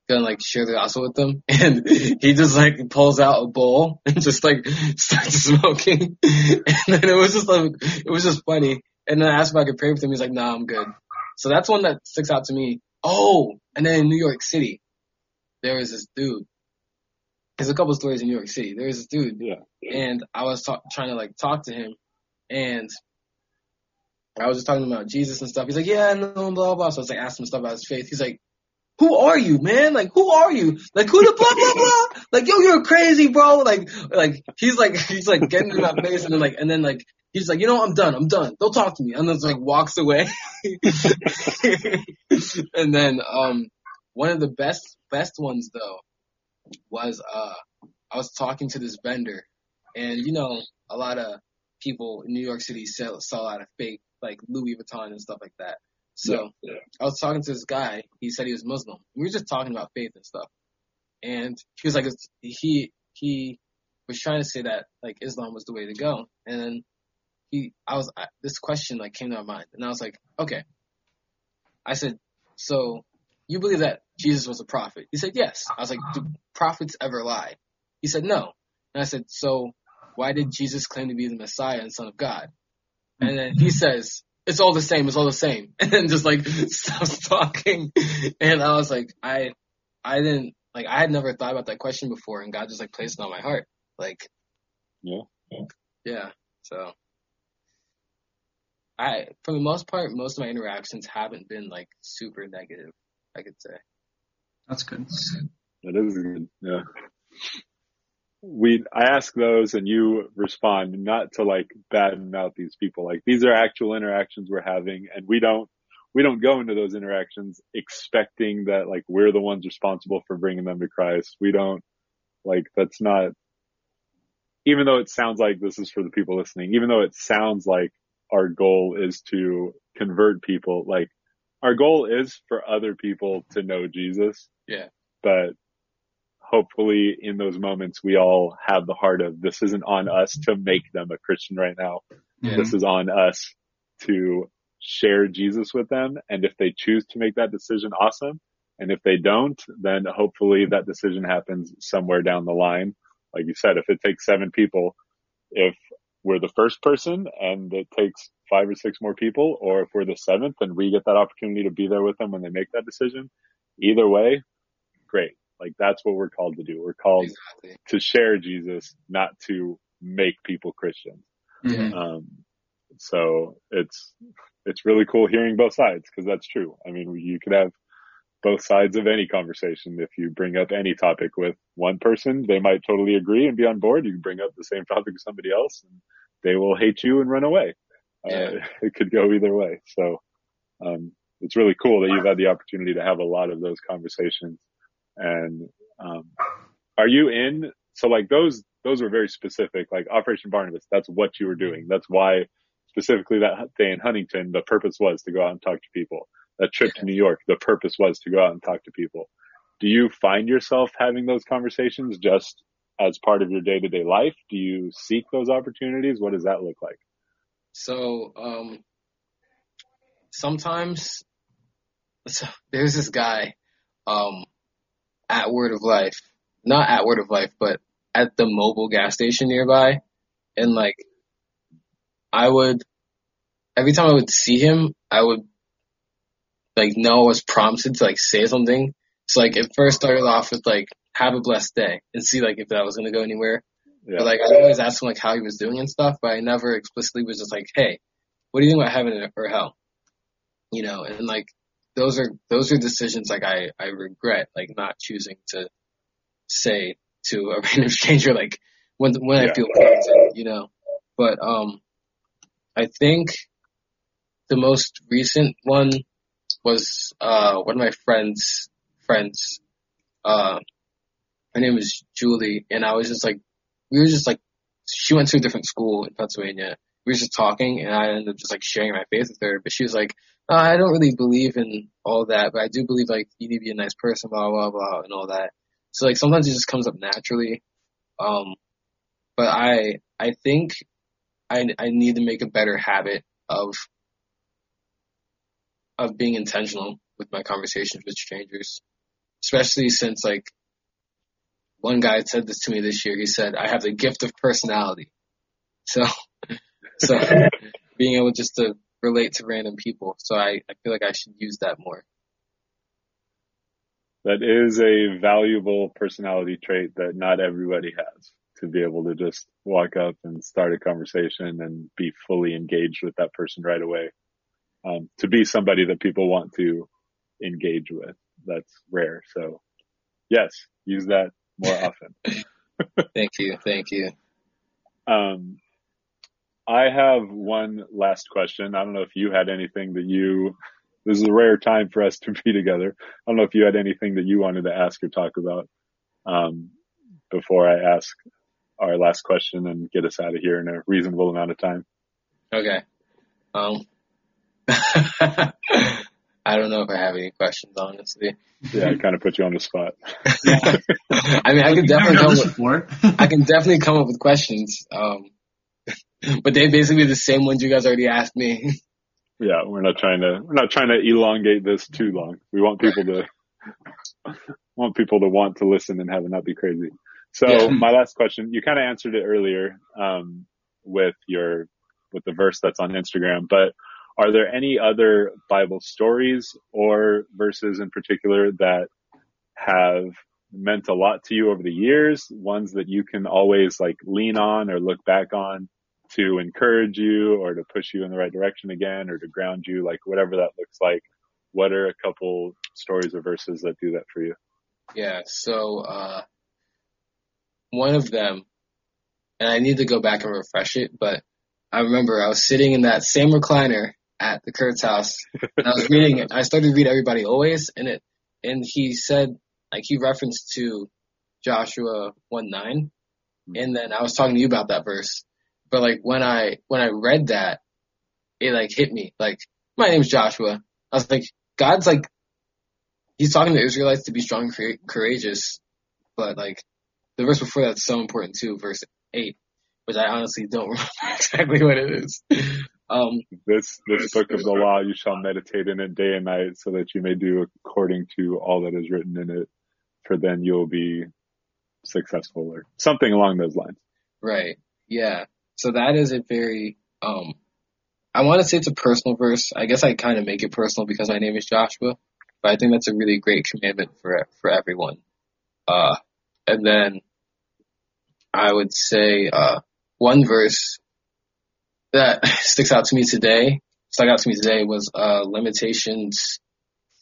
gonna like share the gospel with them, [LAUGHS] and he just like pulls out a bowl [LAUGHS] and just like starts smoking, [LAUGHS] and then it was just like it was just funny. And then I asked if I could pray with him. He's like, "Nah, I'm good." So that's one that sticks out to me. Oh, and then in New York City, there was this dude. There's a couple stories in New York City. There was this dude, Yeah. and I was talk, trying to like talk to him, and I was just talking about Jesus and stuff. He's like, "Yeah, no, blah blah." blah. So I was like, asking him stuff about his faith. He's like, "Who are you, man? Like, who are you? Like, who the blah blah blah? Like, yo, you're crazy, bro. Like, like he's like [LAUGHS] he's like getting in my face, and then like and then like he's like, you know, I'm done. I'm done. Don't talk to me. And then like walks away. [LAUGHS] and then um one of the best best ones though was uh I was talking to this vendor and you know a lot of people in New York City sell sell a lot of fake like Louis Vuitton and stuff like that. So Yeah, yeah. I was talking to this guy. He said he was Muslim. We were just talking about faith and stuff. And he was like, he he was trying to say that like Islam was the way to go. And then he, I was I, this question like came to my mind, and I was like, okay. I said, so you believe that Jesus was a prophet? He said, yes. I was like, do prophets ever lie? He said, no. And I said, so why did Jesus claim to be the Messiah and Son of God? And then he says, it's all the same, it's all the same. [LAUGHS] And then just like stops talking. And I was like, I, I didn't, like, I had never thought about that question before and God just like placed it on my heart. Like, Yeah. yeah. So I, for the most part, most of my interactions haven't been like super negative, I could say. That's good. That is good. Yeah. We, I ask those and you respond not to like bad mouth these people. Like these are actual interactions we're having and we don't, we don't go into those interactions expecting that like we're the ones responsible for bringing them to Christ. We don't like that's not, even though it sounds like this is for the people listening, even though it sounds like our goal is to convert people, like our goal is for other people to know Jesus. Yeah. But hopefully in those moments we all have the heart of this isn't on us to make them a Christian right now. Yeah. This is on us to share Jesus with them. And if they choose to make that decision, awesome. And if they don't, then hopefully that decision happens somewhere down the line. Like you said, if it takes seven people, if we're the first person and it takes five or six more people, or if we're the seventh and we get that opportunity to be there with them when they make that decision, either way, great. Like that's what we're called to do. We're called Exactly. to share Jesus, not to make people Christians. Mhm. Um, so it's, it's really cool hearing both sides because that's true. I mean, you could have both sides of any conversation. If you bring up any topic with one person, they might totally agree and be on board. You can bring up the same topic with somebody else and they will hate you and run away. Uh, [LAUGHS] it could go either way. So, um, it's really cool that you've had the opportunity to have a lot of those conversations. And, um, are you in? So like those, those were very specific, like Operation Barnabas. That's what you were doing. That's why specifically that day in Huntington, the purpose was to go out and talk to people. That trip to New York, the purpose was to go out and talk to people. Do you find yourself having those conversations just as part of your day to day life? Do you seek those opportunities? What does that look like? So, um, sometimes so there's this guy, um, at Word of Life, not at Word of Life, but at the Mobil gas station nearby. And like, I would every time I would see him, I would like know I was prompted to like say something. So like it first started off with like have a blessed day and see like if that was gonna go anywhere. Yeah. But like I always asked him like how he was doing and stuff, but I never explicitly was just like, hey, what do you think about heaven or hell? You know, and like those are those are decisions like I I regret like not choosing to say to a [LAUGHS] random stranger like when when I feel confident, you know. But um, I think the most recent one was uh one of my friends friends uh her name is Julie and I was just like we were just like she went to a different school in Pennsylvania. We were just talking and I ended up just like sharing my faith with her. But she was like, uh, I don't really believe in all that, but I do believe like you need to be a nice person, blah blah blah and all that. So like sometimes it just comes up naturally. Um but I I think I I need to make a better habit of of being intentional with my conversations with strangers. Especially since like one guy said this to me this year. He said, I have the gift of personality. So [LAUGHS] so [LAUGHS] being able just to relate to random people. So I, I feel like I should use that more. That is a valuable personality trait that not everybody has to be able to just walk up and start a conversation and be fully engaged with that person right away. Um, to be somebody that people want to engage with. That's rare. So yes, use that more often. [LAUGHS] Thank you. Thank you. Um, I have one last question. I don't know if you had anything that you, this is a rare time for us to be together. I don't know if you had anything that you wanted to ask or talk about, um, before I ask our last question and get us out of here in a reasonable amount of time. Okay. Um, [LAUGHS] I don't know if I have any questions, honestly. Yeah, I kind of put you on the spot. yeah. [LAUGHS] I mean, I can definitely come this with, before. I can definitely come up with questions. Um, [LAUGHS] but they basically the same ones you guys already asked me. Yeah, we're not trying to, we're not trying to elongate this too long. We want people to, [LAUGHS] want people to want to listen and have it not be crazy. So Yeah. my last question, you kind of answered it earlier, um, with your, with the verse that's on Instagram, but are there any other Bible stories or verses in particular that have meant a lot to you over the years? Ones that you can always like lean on or look back on to encourage you or to push you in the right direction again or to ground you, like whatever that looks like. What are a couple stories or verses that do that for you? Yeah, so uh one of them and I need to go back and refresh it, but I remember I was sitting in that same recliner at the Kurtz house and I was reading it. I started to read Everybody Always and it and he said like he referenced to Joshua one nine and then I was talking to you about that verse. But like when I when I read that, it like hit me. Like, my name's Joshua. I was like, God's like he's talking to Israelites to be strong and coura- courageous, but like the verse before that's so important too, verse eight, which I honestly don't [LAUGHS] remember exactly what it is. Um, This, this book of the law, you shall meditate in it day and night so that you may do according to all that is written in it. For then you'll be successful or something along those lines. right, yeah. So that is a very um, I want to say it's a personal verse. I guess I kind of make it personal because my name is Joshua, but I think that's a really great commandment for for everyone. Uh, and then I would say uh, one verse that [LAUGHS] sticks out to me today, stuck out to me today was uh, Lamentations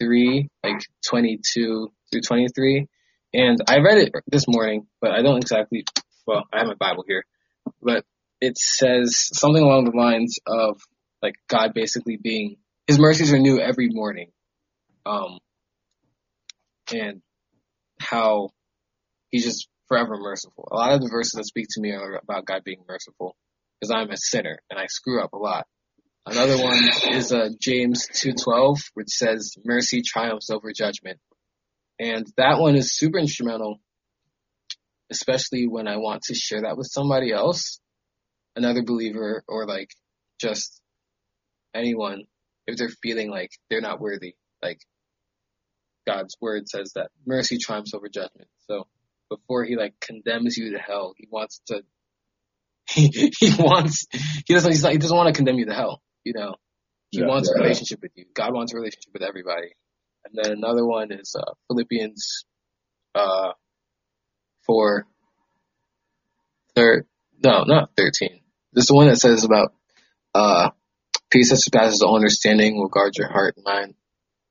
three, like twenty two through twenty three, and I read it this morning, but I don't exactly. Well, I have my Bible here, but it says something along the lines of like God basically being His mercies are new every morning, um, and how He's just forever merciful. A lot of the verses that speak to me are about God being merciful because I'm a sinner and I screw up a lot. Another one is uh, James 2:12, which says mercy triumphs over judgment, and that one is super instrumental, especially when I want to share that with somebody else, another believer, or like just anyone if they're feeling like they're not worthy. Like God's word says that mercy triumphs over judgment. So before he like condemns you to hell, he wants to [LAUGHS] he, he wants he doesn't he's not, he doesn't want to condemn you to hell. You know, He Yeah. wants a relationship with you. God wants a relationship with everybody. And then another one is uh, Philippians uh, four. Third, no, not thirteen. This is the one that says about uh, peace that surpasses all understanding will guard your heart and mind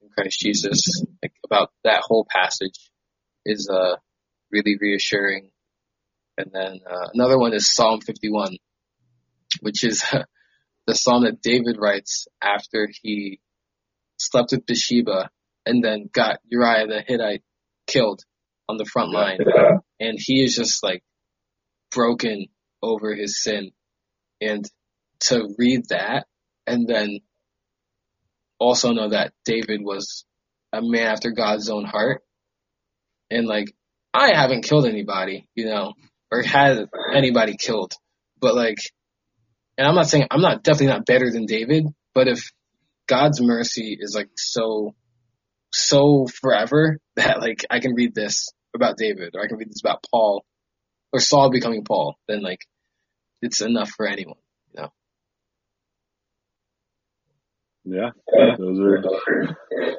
in Christ Jesus. Like about that whole passage is uh really reassuring. And then uh, another one is Psalm 51, which is [LAUGHS] the psalm that David writes after he slept with Bathsheba and then got Uriah the Hittite killed on the front line. And he is just like broken over his sin. And to read that and then also know that David was a man after God's own heart. And like, I haven't killed anybody, you know, or had anybody killed, but like, and I'm not saying, I'm not definitely not better than David, but if God's mercy is like so, so forever [LAUGHS] that like I can read this about David or I can read this about Paul or Saul becoming Paul, then like it's enough for anyone. Yeah, those are.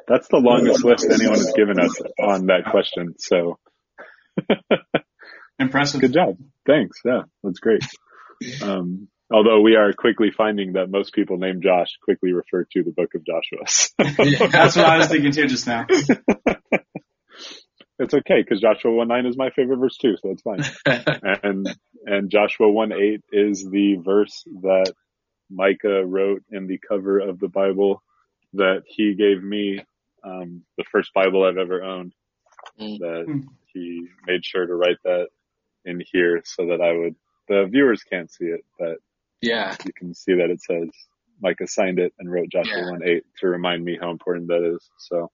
That's the longest list anyone has given us on that question. So [LAUGHS] Impressive. good job. Thanks. Yeah, that's great. Um, although we are quickly finding that most people named Josh quickly refer to the book of Joshua. So [LAUGHS] That's what I was thinking too just now. [LAUGHS] it's okay because Joshua 1 9 is my favorite verse too, so it's fine. [LAUGHS] and and Joshua 1 8 is the verse that Micah wrote in the cover of the Bible that he gave me, um, the first Bible I've ever owned. Mm. That Hmm. he made sure to write that in here so that I would. The viewers can't see it, but yeah. you can see that it says Micah signed it and wrote Joshua Yeah. 1 8 to remind me how important that is. So,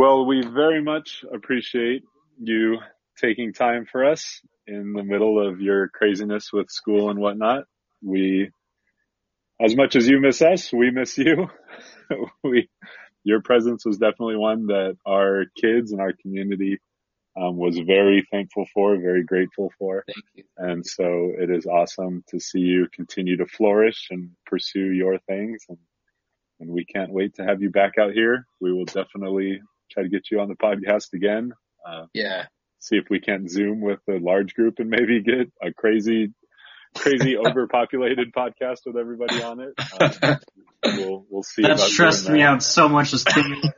well, we very much appreciate you taking time for us in the middle of your craziness with school and whatnot. We, as much as you miss us, we miss you. [LAUGHS] we, your presence was definitely one that our kids and our community um, was very thankful for, very grateful for. Thank you. And so it is awesome to see you continue to flourish and pursue your things. And, and we can't wait to have you back out here. We will definitely try to get you on the podcast again. Uh, Yeah. see if we can't zoom with a large group and maybe get a crazy, crazy [LAUGHS] overpopulated podcast with everybody on it. [LAUGHS] Um, we'll, we'll see. That about stressed doing me that. out so much just thinking of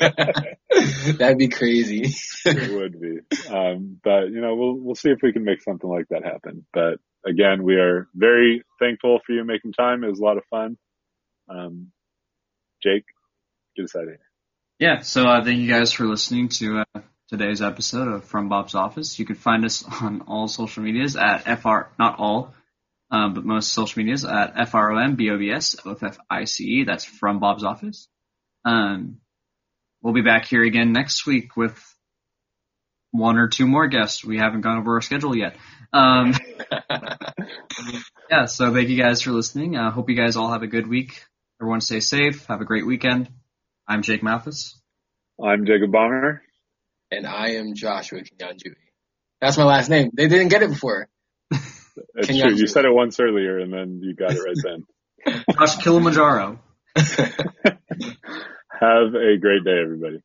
that. [LAUGHS] That'd be crazy. it would be. Um, but you know, we'll we'll see if we can make something like that happen. But again, we are very thankful for you making time. It was a lot of fun. Um, Jake, get us out of here. Yeah, so uh, thank you guys for listening to uh, today's episode of From Bob's Office. You can find us [LAUGHS] on all social medias at FR, not all, um, but most social medias at FROM, OFFICE. That's From Bob's Office. Um, we'll be back here again next week with one or two more guests. We haven't gone over our schedule yet. Um, [LAUGHS] yeah, so thank you guys for listening. I uh, hope you guys all have a good week. Everyone stay safe. Have a great weekend. I'm Jake Mathis. I'm Jacob Bonner. and I am Joshua Kinyanjui. That's my last name. They didn't get it before. [LAUGHS] It's Can true. You said it once earlier, and then you got it right then. [LAUGHS] Josh Kilimanjaro. [LAUGHS] Have a great day, everybody.